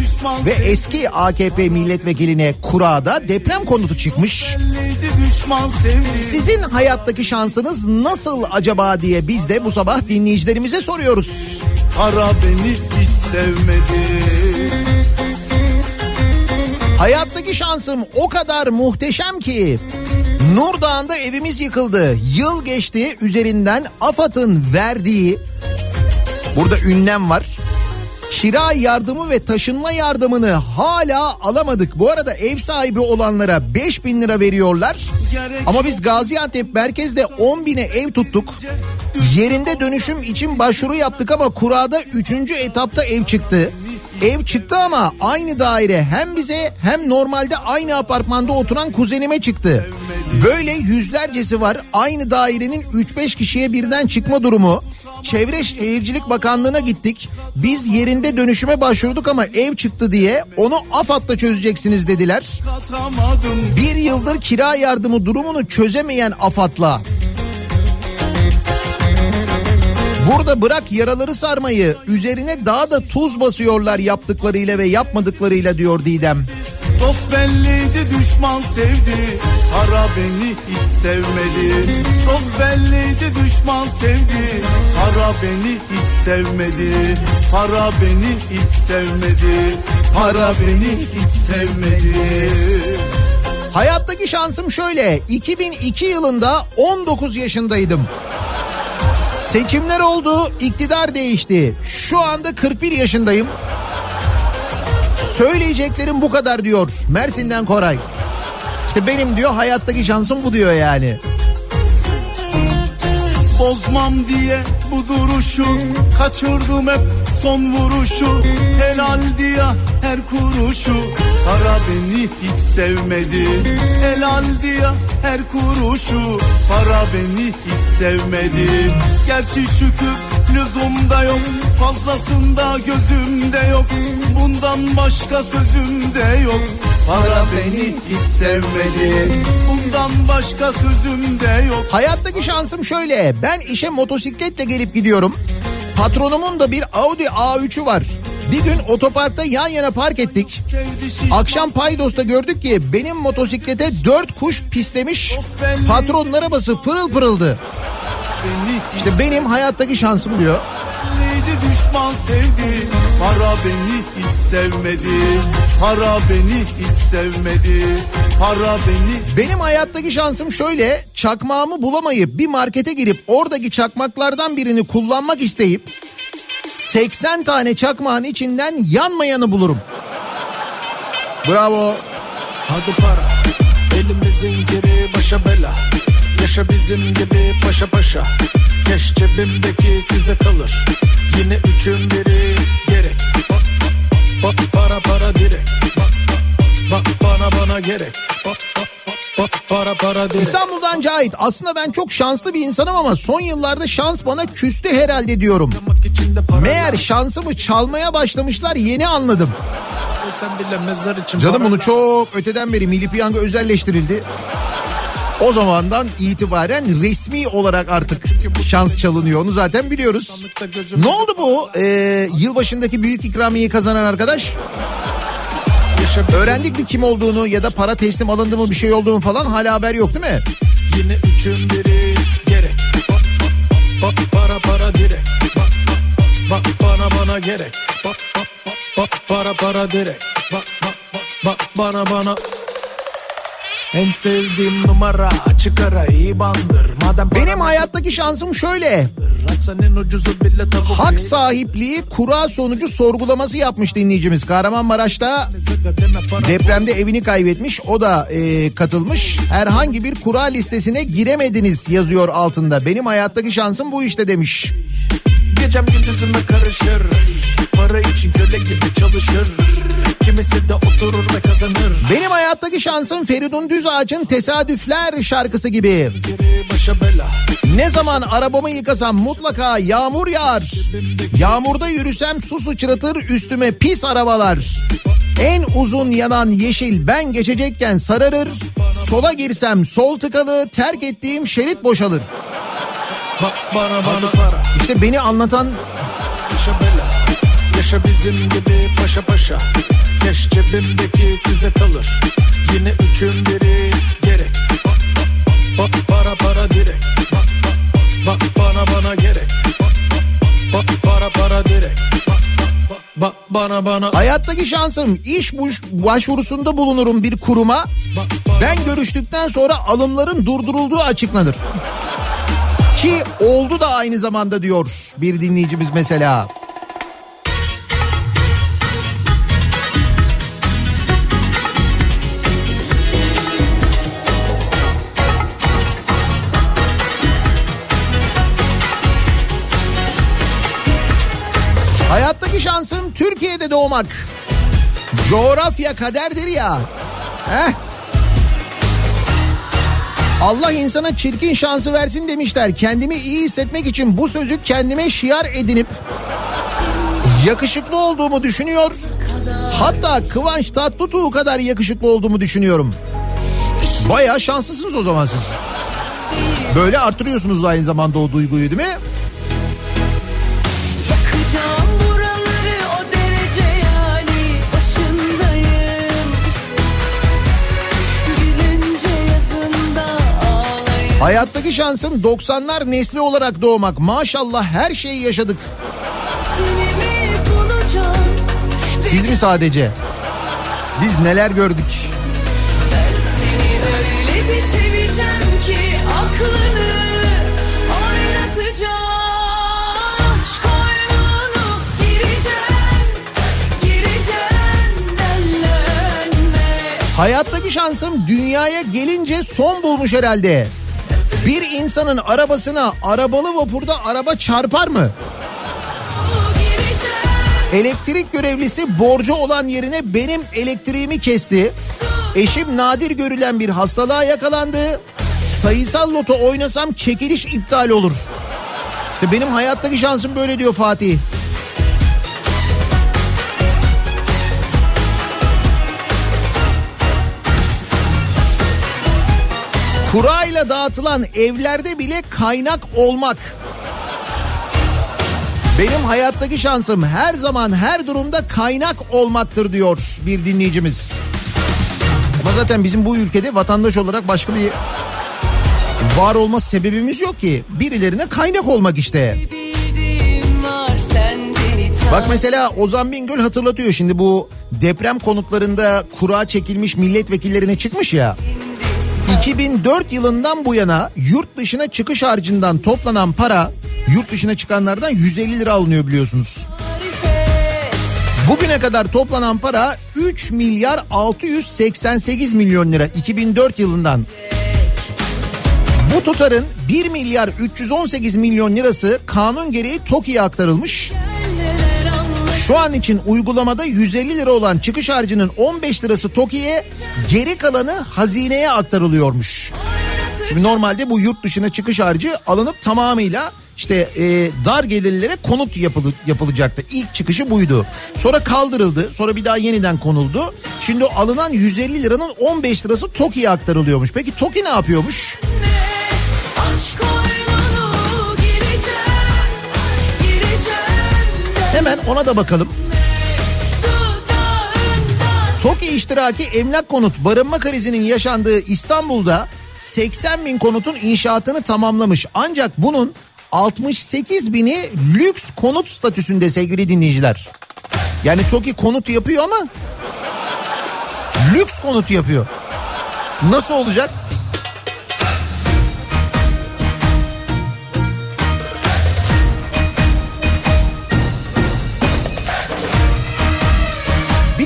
Speaker 2: ve eski AKP milletvekiline kurada deprem konutu çıkmış. Sizin hayattaki şansınız nasıl acaba diye biz de bu sabah dinleyicilerimize soruyoruz.
Speaker 6: Kara beni hiç sevmedi
Speaker 2: Hayattaki şansım o kadar muhteşem ki Nur Dağı'nda evimiz yıkıldı. Yıl geçti üzerinden AFAD'ın verdiği burada ünlem var. Kira yardımı ve taşınma yardımını hala alamadık. Bu arada ev sahibi olanlara 5 bin lira veriyorlar. Ama biz Gaziantep merkezde 10 bine ev tuttuk. Yerinde dönüşüm için başvuru yaptık ama kurada 3. etapta ev çıktı. Ev çıktı ama aynı daire hem bize hem normalde aynı apartmanda oturan kuzenime çıktı. Böyle yüzlercesi var. Aynı dairenin 3-5 kişiye birden çıkma durumu. Çevre Şehircilik Bakanlığı'na gittik. Biz yerinde dönüşüme başvurduk ama ev çıktı diye onu AFAD'da çözeceksiniz dediler. Bir yıldır kira yardımı durumunu çözemeyen AFAD'la. Burada bırak yaraları sarmayı üzerine daha da tuz basıyorlar yaptıklarıyla ve yapmadıklarıyla diyor Didem.
Speaker 6: Dost belliydi düşman sevdi Kara beni hiç sevmedi Dost belliydi düşman sevdi Kara beni hiç sevmedi Para beni hiç sevmedi Para beni hiç sevmedi
Speaker 2: Hayattaki şansım şöyle 2002 yılında 19 yaşındaydım. Seçimler oldu, iktidar değişti. Şu anda 41 yaşındayım. Söyleyeceklerim bu kadar diyor Mersin'den Koray. İşte benim diyor hayattaki şansım bu diyor yani.
Speaker 6: Bozmam diye bu duruşu Kaçırdım hep son vuruşu. Helal diye her kuruşu. Para beni hiç sevmedi. Helal diye her kuruşu. Para beni hiç sevmedi. Gerçi şükür lüzumda yok. Fazlasında gözümde yok. Bundan başka sözümde yok. Para beni hiç sevmedi. Bundan başka sözümde yok.
Speaker 2: Hayattaki şansım şöyle. Ben işe motosikletle gelip gidiyorum. Patronumun da bir Audi A3'ü var. Bir gün otoparkta yan yana park ettik. Akşam Paydos'ta gördük ki benim motosiklete dört kuş pislemiş. Patronun arabası pırıl pırıldı. İşte benim hayattaki şansım diyor.
Speaker 6: Düşman sevdi Para beni hiç sevmedi Para beni hiç sevmedi Para beni
Speaker 2: Benim hayattaki şansım şöyle. Çakmağımı bulamayıp bir markete girip oradaki çakmaklardan birini kullanmak isteyip 80 tane çakmağın içinden yanmayanı bulurum. Bravo.
Speaker 7: Hadi para Elimizin geri başa bela Yaşa bizim gibi paşa paşa Keş cebimdeki size kalır Yine üçün biri gerek Bak, bak, bak, para para direkt Bak, bak, bak bana bana gerek Bak, bak, para para direkt
Speaker 2: İstanbul'dan Cahit. Aslında ben çok şanslı bir insanım ama son yıllarda şans bana küstü herhalde diyorum. Meğer şansımı çalmaya başlamışlar yeni anladım. Canım bunu çok öteden beri Milli Piyango özelleştirildi. O zamandan itibaren resmi olarak artık şans çalınıyor. Onu zaten biliyoruz. Ne oldu bu? E, yılbaşındaki büyük ikramiyeyi kazanan arkadaş? Öğrendik mi kim olduğunu ya da para teslim alındı mı bir şey oldu mu falan? Hala haber yok değil mi?
Speaker 7: Yine üçün biri gerek. Bak, bak, para para direkt. Bak, bak, bana bana gerek. Bak, bak, bak, para para direkt. Bak, bak, bak, bana bana En sevdiğim numara açık ara iyi bandır Madem
Speaker 2: Benim hayattaki şansım şöyle. Hak sahipliği kura sonucu sorgulaması yapmış dinleyicimiz. Kahramanmaraş'ta depremde evini kaybetmiş. O da e, katılmış. Herhangi bir kura listesine giremediniz yazıyor altında. Benim hayattaki şansım bu işte demiş.
Speaker 7: Gecem gündüzüme karışır Para için köle gibi çalışır Kimisi de oturur ve kazanır
Speaker 2: Benim hayattaki şansım Feridun Düzağaç'ın Tesadüfler şarkısı gibi. Ne zaman arabamı yıkasam mutlaka yağmur yağar. Yağmurda yürüsem su sıçratır üstüme pis arabalar. En uzun yanan yeşil ben geçecekken sararır. Sola girsem sol tıkalı terk ettiğim şerit boşalır.
Speaker 7: Bak bana bana. Para.
Speaker 2: İşte beni anlatan
Speaker 7: Yaşa bela. Yaşa bizim gibi paşa paşa. Keş cebimdeki size kalır. Yine üçün biri gerek. Bak para para direkt Bak, bana bana gerek. Bak, para para direkt bak bana bana.
Speaker 2: Hayattaki şansım iş buş, başvurusunda bulunurum bir kuruma.
Speaker 7: Bak, bak,
Speaker 2: Ben görüştükten sonra alımların durdurulduğu açıklanır. Ki oldu da aynı zamanda diyor bir dinleyicimiz mesela. Hayattaki şansım Türkiye'de doğmak. Coğrafya kaderdir ya. Heh. Allah insana çirkin şansı versin demişler. Kendimi iyi hissetmek için bu sözü kendime şiar edinip yakışıklı olduğumu düşünüyor. Hatta Kıvanç Tatlıtuğ kadar yakışıklı olduğumu düşünüyorum. Bayağı şanslısınız o zaman siz. Böyle artırıyorsunuz da aynı zamanda o duyguyu değil mi? Hayattaki şansım 90'lar nesli olarak doğmak. Maşallah her şeyi yaşadık. Siz mi sadece? Biz neler gördük. Hayattaki şansım dünyaya gelince son bulmuş herhalde. Bir insanın arabasına arabalı vapurda araba çarpar mı? Elektrik görevlisi borcu olan yerine benim elektriğimi kesti. Eşim nadir görülen bir hastalığa yakalandı. Sayısal loto oynasam çekiliş iptal olur. İşte benim hayattaki şansım böyle diyor Fatih. Kurayla dağıtılan evlerde bile kaynak olmak. Benim hayattaki şansım her zaman her durumda kaynak olmaktır diyor bir dinleyicimiz. Ama zaten bizim bu ülkede vatandaş olarak başka bir var olma sebebimiz yok ki. Birilerine kaynak olmak işte. Bak mesela Ozan Bingöl hatırlatıyor şimdi bu deprem konutlarında kura çekilmiş milletvekillerine çıkmış ya. 2004 yılından bu yana yurt dışına çıkış harcından toplanan para yurt dışına çıkanlardan 150 lira alınıyor biliyorsunuz. Bugüne kadar toplanan para 3 milyar 688 milyon lira 2004 yılından. Bu tutarın 1 milyar 318 milyon lirası kanun gereği TOKİ'ye aktarılmış. Şu an için uygulamada 150 lira olan çıkış harcının 15 lirası TOKİ'ye geri kalanı hazineye aktarılıyormuş. Şimdi normalde bu yurt dışına çıkış harcı alınıp tamamıyla işte e, dar gelirlere konut yapılı, yapılacaktı. İlk çıkışı buydu. Sonra kaldırıldı. Sonra bir daha yeniden konuldu. Şimdi alınan 150 liranın 15 lirası TOKİ'ye aktarılıyormuş. Peki TOKİ ne yapıyormuş? Hemen ona da bakalım. TOKİ iştiraki emlak konut barınma krizinin yaşandığı İstanbul'da 80 bin konutun inşaatını tamamlamış. Ancak bunun 68 bini lüks konut statüsünde sevgili dinleyiciler. Yani TOKİ konut yapıyor ama lüks konut yapıyor. Nasıl olacak?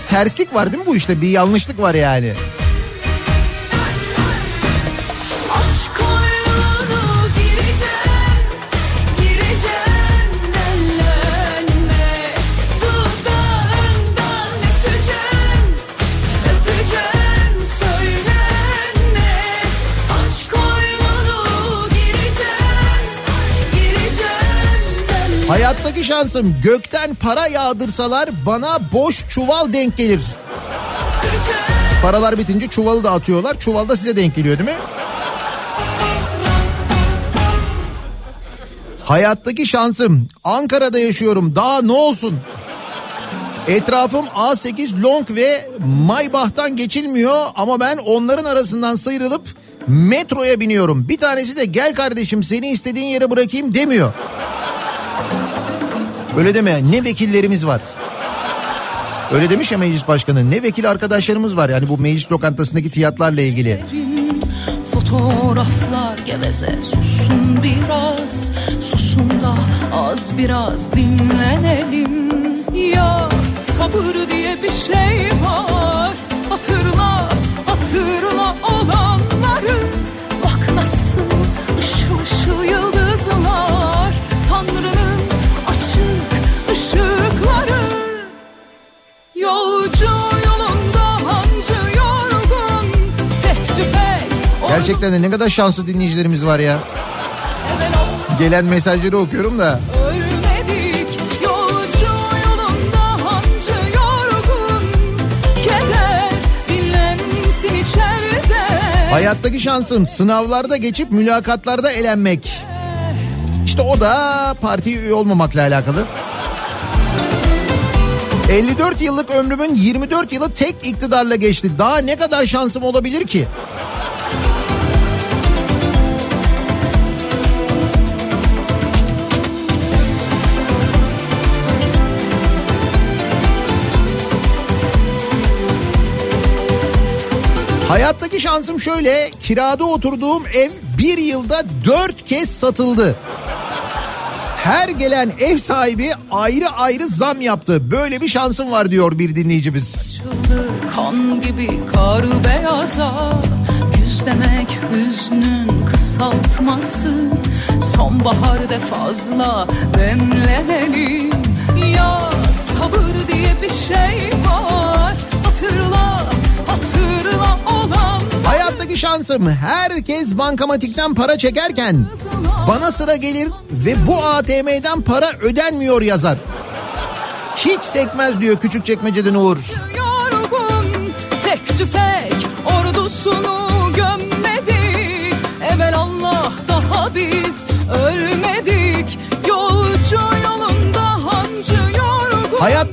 Speaker 2: Terslik var değil mi bu işte? Bir yanlışlık var yani. Hayattaki şansım gökten para yağdırsalar bana boş çuval denk gelir. Paralar bitince çuvalı da atıyorlar. Çuval da size denk geliyor değil mi? Hayattaki şansım. Ankara'da yaşıyorum. Daha ne olsun? Etrafım A8 Long ve Maybach'tan geçilmiyor ama ben onların arasından sıyrılıp metroya biniyorum. Bir tanesi de gel kardeşim seni istediğin yere bırakayım demiyor. Öyle deme ne vekillerimiz var. Öyle demiş ya meclis başkanı ne vekil arkadaşlarımız var yani bu meclis lokantasındaki fiyatlarla ilgili.
Speaker 4: Fotoğraflar geveze susun biraz Susun da az biraz dinlenelim Ya sabır diye bir şey var Hatırla
Speaker 2: Gerçekten de ne kadar şanslı dinleyicilerimiz var ya. Gelen mesajları okuyorum da. Hayattaki şansım sınavlarda geçip mülakatlarda elenmek. İşte o da partiye üye olmamakla alakalı. 54 yıllık ömrümün 24 yılı tek iktidarla geçti. Daha ne kadar şansım olabilir ki? Hayattaki şansım şöyle. Kirada oturduğum ev bir yılda dört kez satıldı. Her gelen ev sahibi ayrı ayrı zam yaptı. Böyle bir şansım var diyor bir dinleyicimiz.
Speaker 4: Açıldı kan gibi kar beyaza. Güz demek hüznün kısaltması. Sonbaharda fazla demlenelim. Ya sabır diye bir şey var. Hatırla
Speaker 2: Hayattaki şansım herkes bankamatikten para çekerken bana sıra gelir ve bu ATM'den para ödenmiyor yazar. Hiç sekmez diyor küçük çekmeceden Uğur.
Speaker 4: yorgun Tek tüfek ordusunu gömmedik Evvel Allah daha biz ölmedik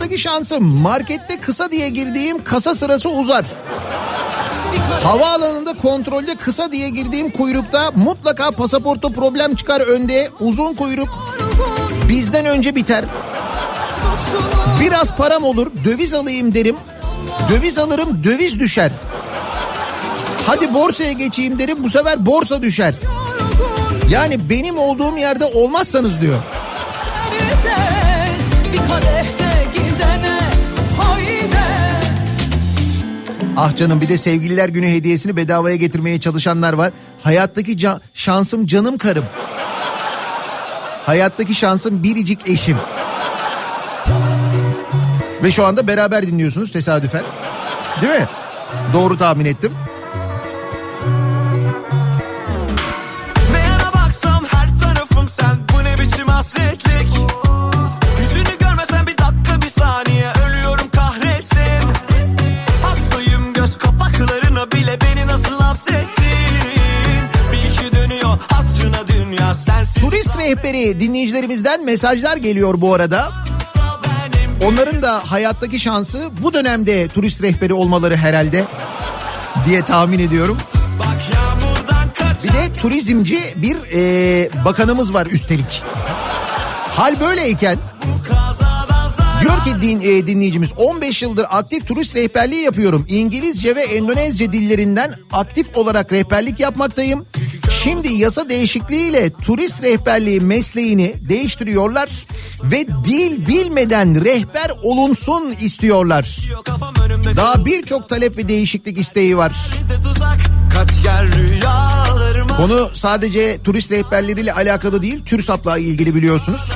Speaker 2: Hayattaki şansım markette kısa diye girdiğim kasa sırası uzar. Havaalanında kontrolde kısa diye girdiğim kuyrukta mutlaka pasaportta problem çıkar önde. Uzun kuyruk bizden önce biter. Biraz param olur döviz alayım derim. Döviz alırım döviz düşer. Hadi borsaya geçeyim derim bu sefer borsa düşer. Yani benim olduğum yerde olmazsanız diyor.
Speaker 4: Bir kadehte
Speaker 2: Ah canım bir de sevgililer günü hediyesini bedavaya getirmeye çalışanlar var. Hayattaki ca- şansım canım karım. Hayattaki şansım biricik eşim. Ve şu anda beraber dinliyorsunuz tesadüfen. Değil mi? Doğru tahmin ettim.
Speaker 3: Yana baksam her tarafım sen Bu ne biçim hasretlik
Speaker 2: rehberi dinleyicilerimizden mesajlar geliyor bu arada. Onların da hayattaki şansı bu dönemde turist rehberi olmaları herhalde diye tahmin ediyorum. Bir de turizmci bir eee, bakanımız var üstelik. Hal böyleyken diyor ki din, eee, dinleyicimiz 15 yıldır aktif turist rehberliği yapıyorum. İngilizce ve Endonezce dillerinden aktif olarak rehberlik yapmaktayım. Şimdi yasa değişikliğiyle turist rehberliği mesleğini değiştiriyorlar ve dil bilmeden rehber olunsun istiyorlar. Daha birçok talep ve değişiklik isteği var. Konu sadece turist rehberleriyle alakalı değil, TÜRSAP'la ilgili biliyorsunuz.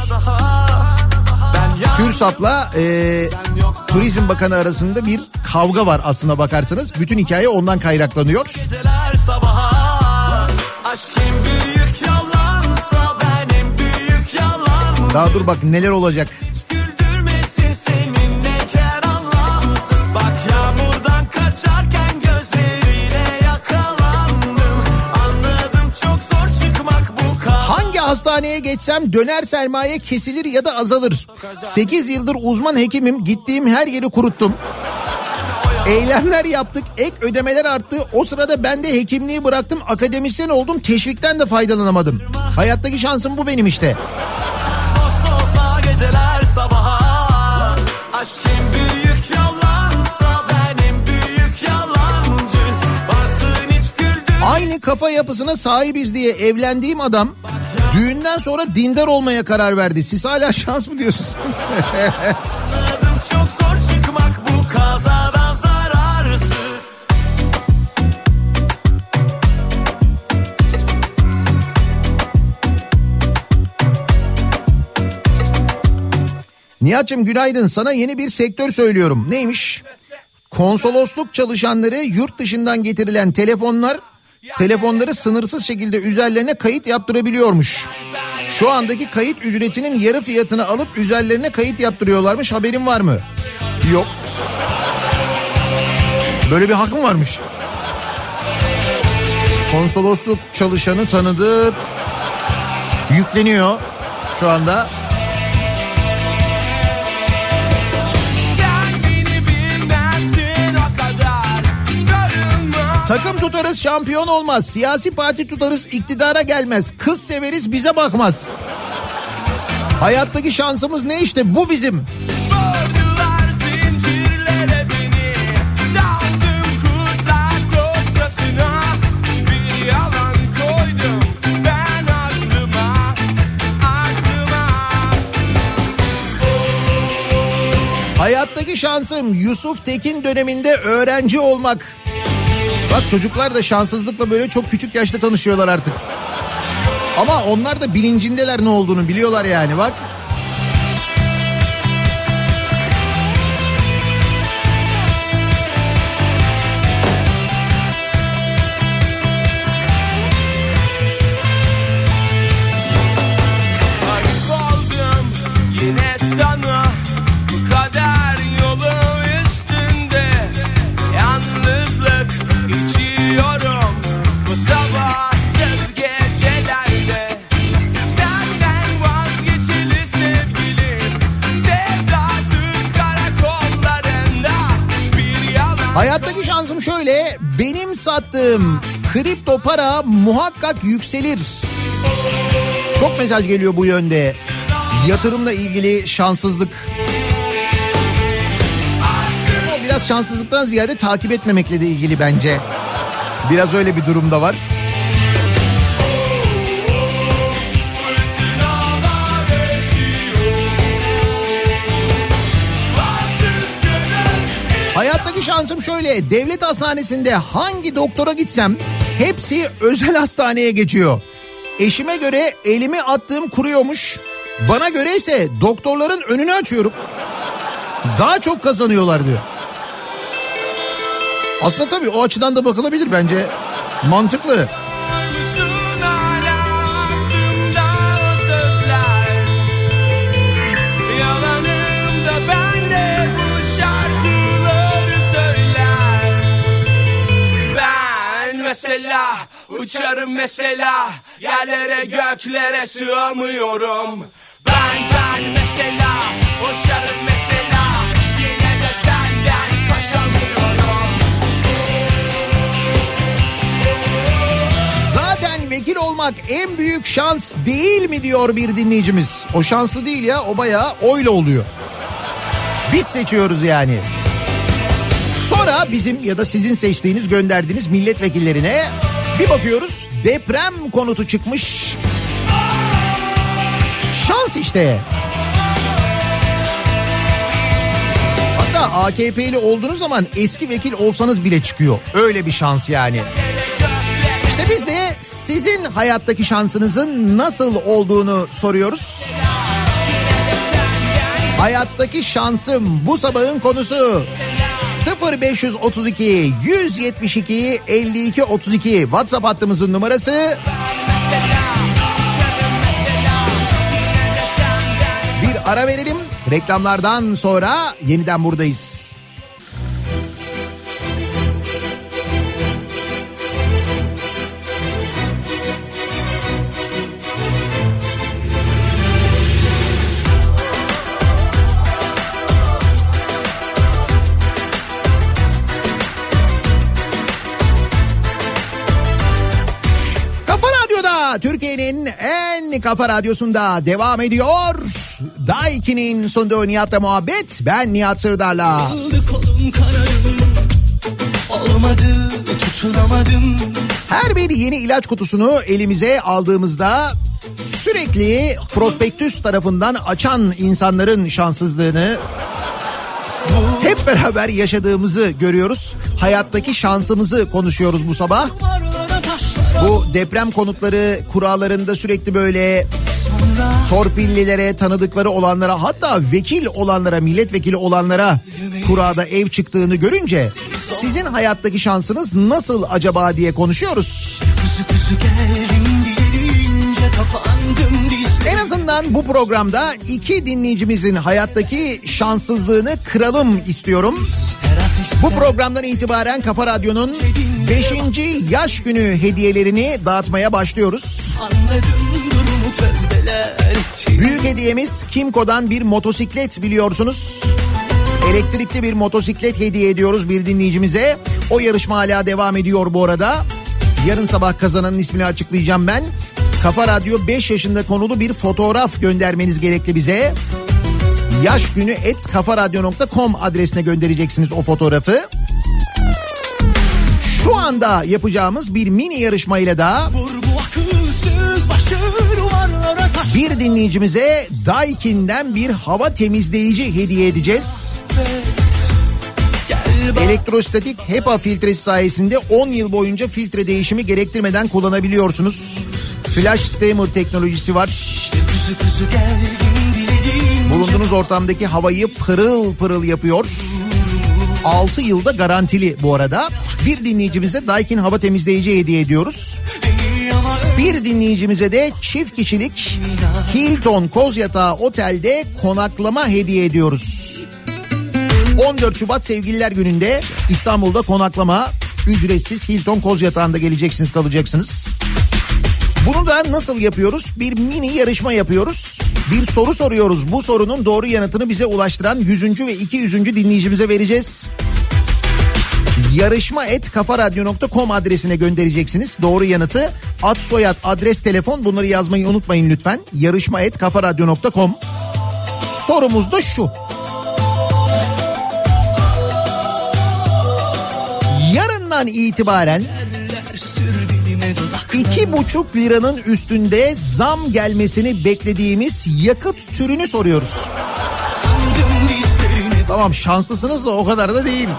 Speaker 2: TÜRSAP'la e, Turizm Bakanı arasında bir kavga var aslına bakarsanız. Bütün hikaye ondan kaynaklanıyor.
Speaker 3: geceler sabaha Aşk büyük yalansa ben en büyük yalancı.
Speaker 2: Daha dur bak neler olacak.
Speaker 3: Hangi
Speaker 2: hastaneye geçsem döner sermaye kesilir ya da azalır. 8 yıldır uzman hekimim gittiğim her yeri kuruttum. Eylemler yaptık, ek ödemeler arttı. O sırada ben de hekimliği bıraktım, akademisyen oldum, teşvikten de faydalanamadım. Hayattaki şansım bu benim işte.
Speaker 3: Olsa olsa geceler sabaha Aşk en büyük yalansa ben en büyük yalancı Varsın hiç güldün
Speaker 2: Aynı kafa yapısına sahibiz diye evlendiğim adam düğünden sonra dindar olmaya karar verdi. Siz hala şans mı diyorsunuz?
Speaker 3: Çok zor çıkmak bu kazadan zararsız
Speaker 2: Nihat'cığım günaydın sana yeni bir sektör söylüyorum. Neymiş? Konsolosluk çalışanları yurt dışından getirilen telefonlar telefonları sınırsız şekilde üzerlerine kayıt yaptırabiliyormuş. Şu andaki kayıt ücretinin yarı fiyatını alıp üzerlerine kayıt yaptırıyorlarmış haberin var mı? Yok. Böyle bir hak mı varmış? Konsolosluk çalışanı tanıdık. Yükleniyor şu anda. Takım tutarız şampiyon olmaz. Siyasi parti tutarız iktidara gelmez. Kız severiz bize bakmaz. Hayattaki şansımız ne işte bu bizim. Hayattaki şansım Yusuf Tekin döneminde öğrenci olmak. Bak çocuklar da şanssızlıkla böyle çok küçük yaşta tanışıyorlar artık. Ama onlar da bilincindeler ne olduğunu biliyorlar yani bak. Şöyle. Benim sattığım kripto para muhakkak yükselir. Çok mesaj geliyor bu yönde. Yatırımla ilgili şanssızlık. O biraz şanssızlıktan ziyade takip etmemekle de ilgili bence. Biraz öyle bir durum da var. Hayattaki şansım şöyle. Devlet hastanesinde hangi doktora gitsem hepsi özel hastaneye geçiyor. Eşime göre elimi attığım kuruyormuş. Bana göre ise doktorların önünü açıyorum. Daha çok kazanıyorlar diyor. Aslında tabii o açıdan da bakılabilir bence. Mantıklı.
Speaker 3: Varmışsın mesela uçarım mesela Yerlere göklere sığamıyorum Ben ben mesela uçarım mesela Yine de senden kaçamıyorum
Speaker 2: Zaten vekil olmak en büyük şans değil mi diyor bir dinleyicimiz. O şanslı değil ya o bayağı oyla oluyor. Biz seçiyoruz yani. Sonra bizim ya da sizin seçtiğiniz gönderdiğiniz milletvekillerine bir bakıyoruz deprem konutu çıkmış. Şans işte. Hatta AKP'li olduğunuz zaman eski vekil olsanız bile çıkıyor. Öyle bir şans yani. İşte biz de sizin hayattaki şansınızın nasıl olduğunu soruyoruz. Hayattaki şansım bu sabahın konusu 0532 172 52 32 WhatsApp hattımızın numarası. Bir ara verelim. Reklamlardan sonra yeniden buradayız. Türkiye'nin en kafa radyosunda devam ediyor. Daiki'nin sunduğu Nihat'la muhabbet. Ben Nihat Sırdar'la.
Speaker 3: Kaldı kolum kanarım Olmadı tutunamadım
Speaker 2: Her bir yeni ilaç kutusunu elimize aldığımızda sürekli prospektüs tarafından açan insanların şanssızlığını hep beraber yaşadığımızı görüyoruz. Hayattaki şansımızı konuşuyoruz bu sabah. Bu deprem konutları kurallarında sürekli böyle torpillilere, tanıdıkları olanlara hatta vekil olanlara, milletvekili olanlara kurada ev çıktığını görünce sizin hayattaki şansınız nasıl acaba diye konuşuyoruz. En azından bu programda iki dinleyicimizin hayattaki şanssızlığını kıralım istiyorum. Bu programdan itibaren Kafa Radyo'nun 5. yaş günü hediyelerini dağıtmaya başlıyoruz. Büyük hediyemiz Kimco'dan bir motosiklet biliyorsunuz. Elektrikli bir motosiklet hediye ediyoruz bir dinleyicimize. O yarışma hala devam ediyor bu arada. Yarın sabah kazananın ismini açıklayacağım ben. Kafa Radyo 5 yaşında konulu bir fotoğraf göndermeniz gerekli bize. Yaş günü et kafaradyo.com adresine göndereceksiniz o fotoğrafı. Şu anda yapacağımız bir mini yarışmayla da
Speaker 3: Vur bu akılsız başı duvarlara taş
Speaker 2: bir dinleyicimize Daikin'den bir hava temizleyici hediye edeceğiz.
Speaker 3: Gel
Speaker 2: Elektrostatik HEPA filtresi sayesinde 10 yıl boyunca filtre değişimi gerektirmeden kullanabiliyorsunuz. Flash steamer teknolojisi var.
Speaker 3: işte kuzu geldim dilediğince
Speaker 2: Bulunduğunuz ortamdaki havayı pırıl pırıl yapıyor. 6 yılda garantili bu arada. Bir dinleyicimize Daikin hava temizleyici hediye ediyoruz. Bir dinleyicimize de çift kişilik Hilton Koz Yatağı Otel'de konaklama hediye ediyoruz. 14 Şubat Sevgililer Günü'nde İstanbul'da konaklama ücretsiz Hilton Koz Yatağı'nda geleceksiniz kalacaksınız. Bunu da nasıl yapıyoruz? Bir mini yarışma yapıyoruz. Bir soru soruyoruz. Bu sorunun doğru yanıtını bize ulaştıran 100. ve 200. dinleyicimize vereceğiz. Yarışma et kafaradyo.com adresine göndereceksiniz. Doğru yanıtı ad soyad adres telefon bunları yazmayı unutmayın lütfen. Yarışma et kafaradyo.com Sorumuz da şu. Yarından itibaren iki buçuk liranın üstünde zam gelmesini beklediğimiz yakıt türünü soruyoruz. Tamam şanslısınız da o kadar da değil.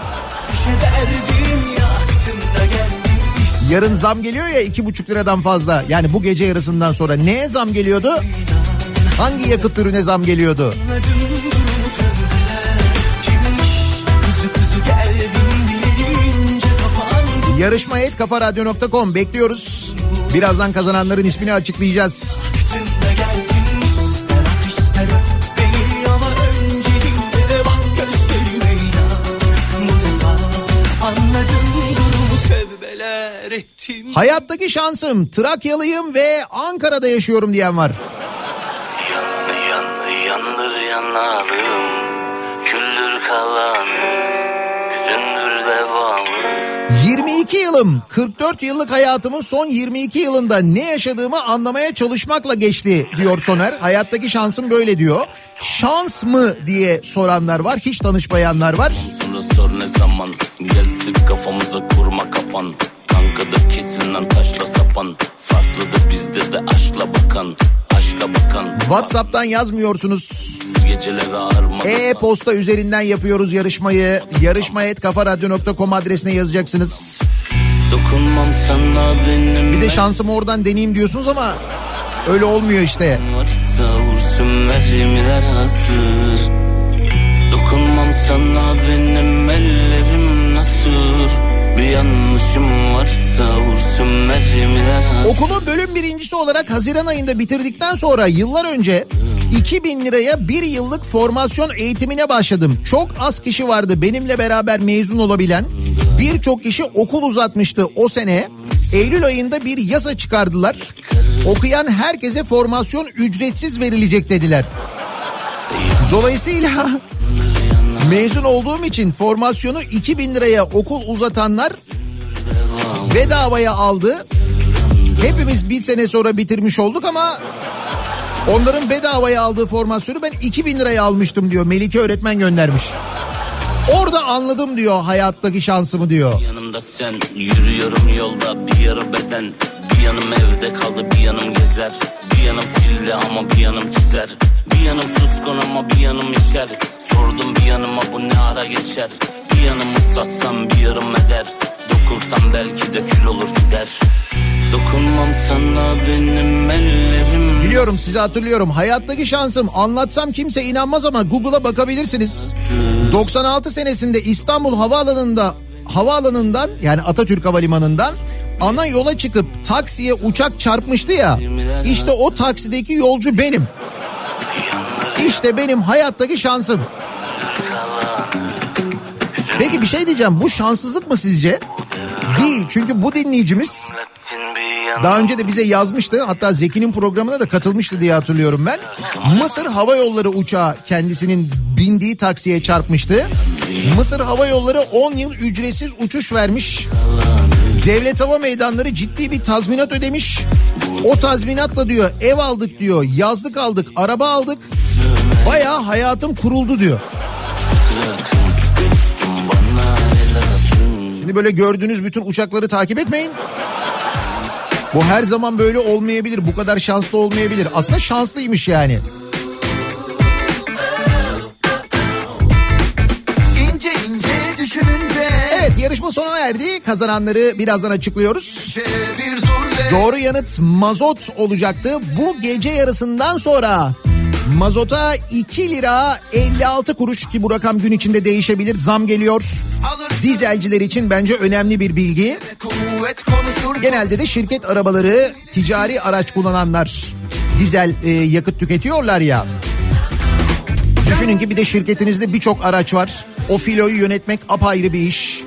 Speaker 2: Yarın zam geliyor ya iki buçuk liradan fazla. Yani bu gece yarısından sonra neye zam geliyordu? Hangi yakıt türüne zam geliyordu? Yarışma et kafaradyo.com bekliyoruz. Birazdan kazananların ismini açıklayacağız. Hayattaki şansım Trakyalıyım ve Ankara'da yaşıyorum diyen var.
Speaker 8: Yandı yandı yandır yanalım
Speaker 2: yılım 44 yıllık hayatımın son 22 yılında ne yaşadığımı anlamaya çalışmakla geçti diyor Soner. Hayattaki şansım böyle diyor. Şans mı diye soranlar var hiç tanışmayanlar var.
Speaker 8: Sor ne zaman Gelsin kafamıza kurma kapan Kankadır kesilen taşla sapan Farklıdır bizde de aşkla bakan Aşka bakan
Speaker 2: WhatsApp'tan yazmıyorsunuz. E-posta üzerinden yapıyoruz yarışmayı. Yarışma.kafaradyo.com adresine yazacaksınız.
Speaker 8: Dokunmam sana benim
Speaker 2: Bir de şansımı oradan deneyeyim diyorsunuz ama öyle olmuyor işte.
Speaker 8: varsa vursun mermiler hazır Dokunmam sana benim ellerim nasır Bir yanlışım
Speaker 2: Okulu bölüm birincisi olarak Haziran ayında bitirdikten sonra yıllar önce 2000 liraya bir yıllık formasyon eğitimine başladım. Çok az kişi vardı benimle beraber mezun olabilen. Birçok kişi okul uzatmıştı o sene. Eylül ayında bir yasa çıkardılar. Okuyan herkese formasyon ücretsiz verilecek dediler. Dolayısıyla mezun olduğum için formasyonu 2000 liraya okul uzatanlar bedavaya aldı. Hepimiz bir sene sonra bitirmiş olduk ama onların bedavaya aldığı formasyonu ben 2000 liraya almıştım diyor. Melike öğretmen göndermiş. Orada anladım diyor hayattaki şansımı diyor.
Speaker 8: Yanımda sen yürüyorum yolda bir yarı beden Bir yanım evde kaldı bir yanım gezer Bir yanım silli ama bir yanım çizer Bir yanım suskun ama bir yanım içer Sordum bir yanıma bu ne ara geçer Bir yanımı satsam bir yarım eder Dokunsam belki de kül olur gider Dokunmam sana benim ellerim
Speaker 2: Biliyorum sizi hatırlıyorum. Hayattaki şansım anlatsam kimse inanmaz ama Google'a bakabilirsiniz. 96 senesinde İstanbul Havaalanı'nda havaalanından yani Atatürk Havalimanı'ndan ana yola çıkıp taksiye uçak çarpmıştı ya. İşte o taksideki yolcu benim. İşte benim hayattaki şansım. Peki bir şey diyeceğim. Bu şanssızlık mı sizce? Değil. Çünkü bu dinleyicimiz daha önce de bize yazmıştı. Hatta Zeki'nin programına da katılmıştı diye hatırlıyorum ben. Mısır Hava Yolları uçağı kendisinin bindiği taksiye çarpmıştı. Mısır Hava Yolları 10 yıl ücretsiz uçuş vermiş. Devlet Hava Meydanları ciddi bir tazminat ödemiş. O tazminatla diyor ev aldık diyor, yazlık aldık, araba aldık. Bayağı hayatım kuruldu diyor. Şimdi böyle gördüğünüz bütün uçakları takip etmeyin. Bu her zaman böyle olmayabilir. Bu kadar şanslı olmayabilir. Aslında şanslıymış yani.
Speaker 6: İnce ince düşününce
Speaker 2: Evet yarışma sona erdi. Kazananları birazdan açıklıyoruz. Doğru yanıt mazot olacaktı. Bu gece yarısından sonra mazota 2 lira 56 kuruş ki bu rakam gün içinde değişebilir. Zam geliyor. Dizelciler için bence önemli bir bilgi. Genelde de şirket arabaları ticari araç kullananlar dizel e, yakıt tüketiyorlar ya. Düşünün ki bir de şirketinizde birçok araç var. O filoyu yönetmek apayrı bir iş.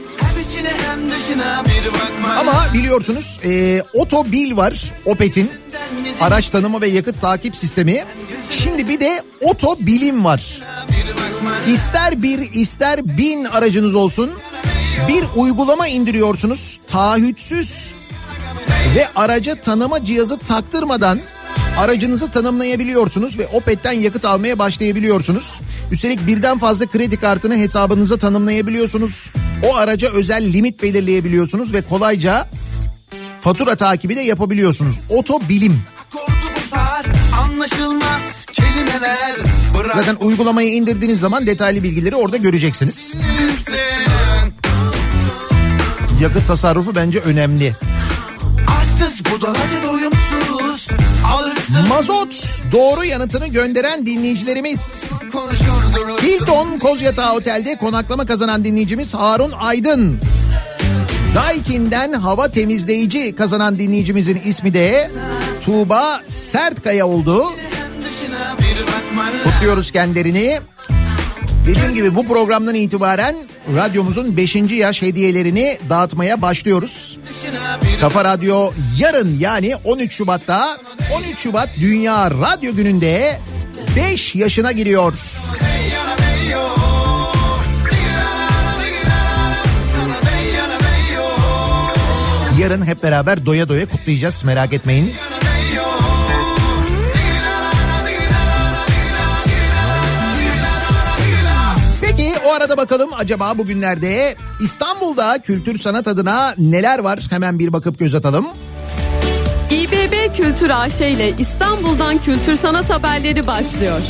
Speaker 2: Ama biliyorsunuz e, Otobil var Opet'in araç tanıma ve yakıt takip sistemi. Şimdi bir de Otobilim var. İster bir ister bin aracınız olsun bir uygulama indiriyorsunuz taahhütsüz ve araca tanıma cihazı taktırmadan aracınızı tanımlayabiliyorsunuz ve Opet'ten yakıt almaya başlayabiliyorsunuz. Üstelik birden fazla kredi kartını hesabınıza tanımlayabiliyorsunuz. O araca özel limit belirleyebiliyorsunuz ve kolayca fatura takibi de yapabiliyorsunuz. Otobilim. Zaten uygulamayı indirdiğiniz zaman detaylı bilgileri orada göreceksiniz. Yakıt tasarrufu bence önemli.
Speaker 6: Arsız budalacı doyumsuz
Speaker 2: Mazot doğru yanıtını gönderen dinleyicilerimiz. Hilton Kozyatağı Otel'de konaklama kazanan dinleyicimiz Harun Aydın. Daikin'den hava temizleyici kazanan dinleyicimizin ismi de Tuğba Sertkaya oldu. Kutluyoruz kendilerini. Dediğim gibi bu programdan itibaren radyomuzun 5. yaş hediyelerini dağıtmaya başlıyoruz. Kafa Radyo yarın yani 13 Şubat'ta 13 Şubat Dünya Radyo Günü'nde 5 yaşına giriyor. Yarın hep beraber doya doya kutlayacağız merak etmeyin. Peki o arada bakalım acaba bugünlerde İstanbul'da kültür sanat adına neler var? Hemen bir bakıp göz atalım.
Speaker 9: İBB Kültür AŞ ile İstanbul'dan kültür sanat haberleri başlıyor.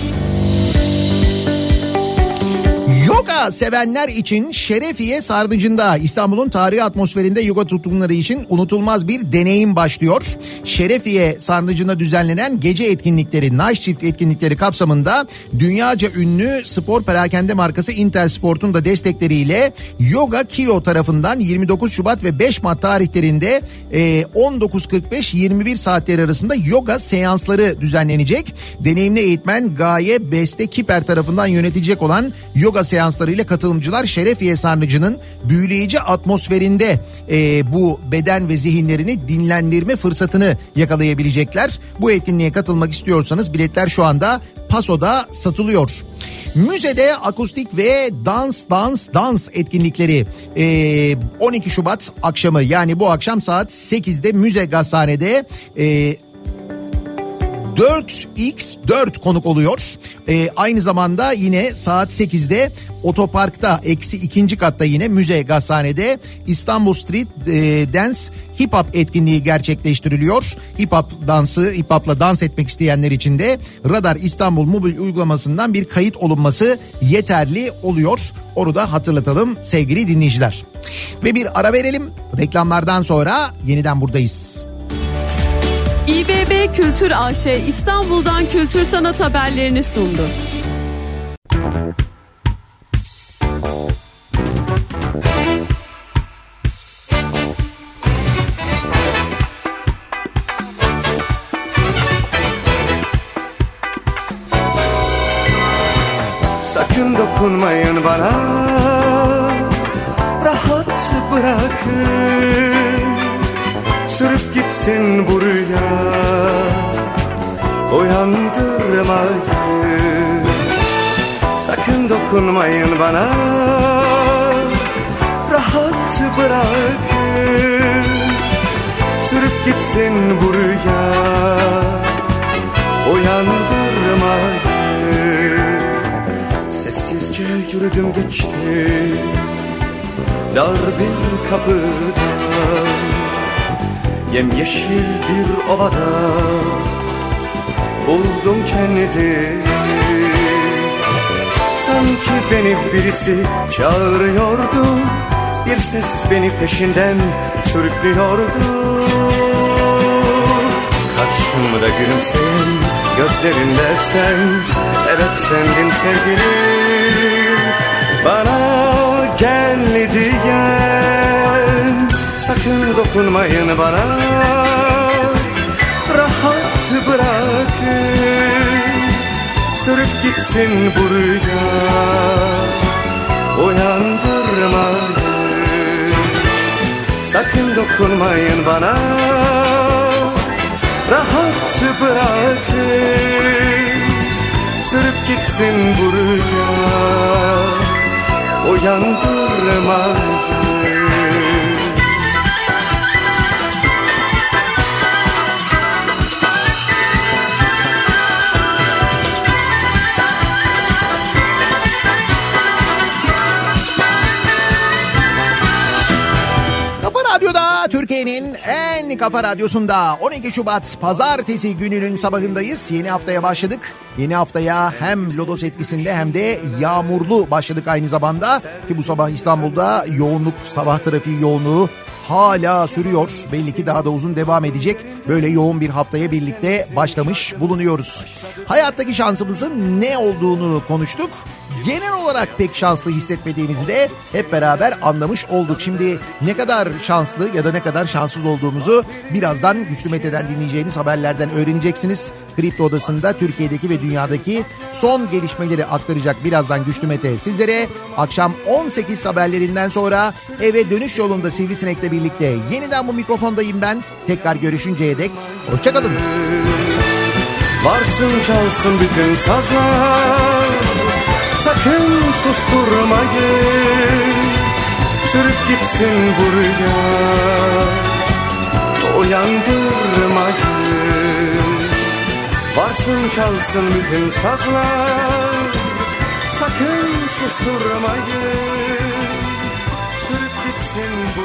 Speaker 2: Yoga sevenler için Şerefiye Sarnıcı'nda İstanbul'un tarihi atmosferinde yoga tutkunları için unutulmaz bir deneyim başlıyor. Şerefiye Sarnıcı'nda düzenlenen gece etkinlikleri, Night Shift etkinlikleri kapsamında dünyaca ünlü spor perakende markası Intersport'un da destekleriyle Yoga Kio tarafından 29 Şubat ve 5 Mart tarihlerinde e, 19.45-21 saatleri arasında yoga seansları düzenlenecek. Deneyimli eğitmen Gaye Beste Kiper tarafından yönetilecek olan yoga seansları seanslarıyla katılımcılar Şerefiye Sarnıcı'nın büyüleyici atmosferinde e, bu beden ve zihinlerini dinlendirme fırsatını yakalayabilecekler. Bu etkinliğe katılmak istiyorsanız biletler şu anda Paso'da satılıyor. Müzede akustik ve dans dans dans etkinlikleri e, 12 Şubat akşamı yani bu akşam saat 8'de Müze Gazhane'de e, 4x4 konuk oluyor. Ee, aynı zamanda yine saat 8'de otoparkta eksi ikinci katta yine müze gazhanede İstanbul Street e, Dance Hip Hop etkinliği gerçekleştiriliyor. Hip Hop dansı, hip hop'la dans etmek isteyenler için de Radar İstanbul mobil uygulamasından bir kayıt olunması yeterli oluyor. Onu da hatırlatalım sevgili dinleyiciler. Ve bir ara verelim. Reklamlardan sonra yeniden buradayız.
Speaker 9: İBB Kültür AŞ İstanbul'dan kültür sanat haberlerini sundu.
Speaker 1: Sakın dokunmayın bana Rahat bırakın Sürüp gitsin bu rüya. Uyandırmayın Sakın dokunmayın bana. Rahat bırakın. Sürüp gitsin bu rüya. Uyandırmayın Sessizce yürüdüm geçtim Dar bir kapıdan Yemyeşil bir ovada Buldum kendimi. Sanki beni birisi çağırıyordu Bir ses beni peşinden sürüklüyordu. Karşımda gülümseyen gözlerinde sen Evet sendin sevgilim dokunmayın bana. Rahat bırakın Sürüp gitsin bu rüya. Uyandırmayın Sakın dokunmayın bana. Rahat bırakın Sürüp gitsin bu rüya. Uyandırmayın
Speaker 2: Türkiye'nin en kafa radyosunda 12 Şubat pazartesi gününün sabahındayız. Yeni haftaya başladık. Yeni haftaya hem lodos etkisinde hem de yağmurlu başladık aynı zamanda. Ki bu sabah İstanbul'da yoğunluk, sabah trafiği yoğunluğu hala sürüyor. Belli ki daha da uzun devam edecek. Böyle yoğun bir haftaya birlikte başlamış bulunuyoruz. Hayattaki şansımızın ne olduğunu konuştuk genel olarak pek şanslı hissetmediğimizi de hep beraber anlamış olduk. Şimdi ne kadar şanslı ya da ne kadar şanssız olduğumuzu birazdan Güçlü Mete'den dinleyeceğiniz haberlerden öğreneceksiniz. Kripto Odası'nda Türkiye'deki ve dünyadaki son gelişmeleri aktaracak birazdan Güçlü Mete sizlere. Akşam 18 haberlerinden sonra eve dönüş yolunda Sivrisinek'le birlikte yeniden bu mikrofondayım ben. Tekrar görüşünceye dek hoşçakalın.
Speaker 1: Varsın çalsın bütün sazlar Sakın susturmayın. Sürüp gitsin bu Uyandırmayın. Varsın çalsın bütün sazlar. Sakın susturmayın. Sürüp gitsin bu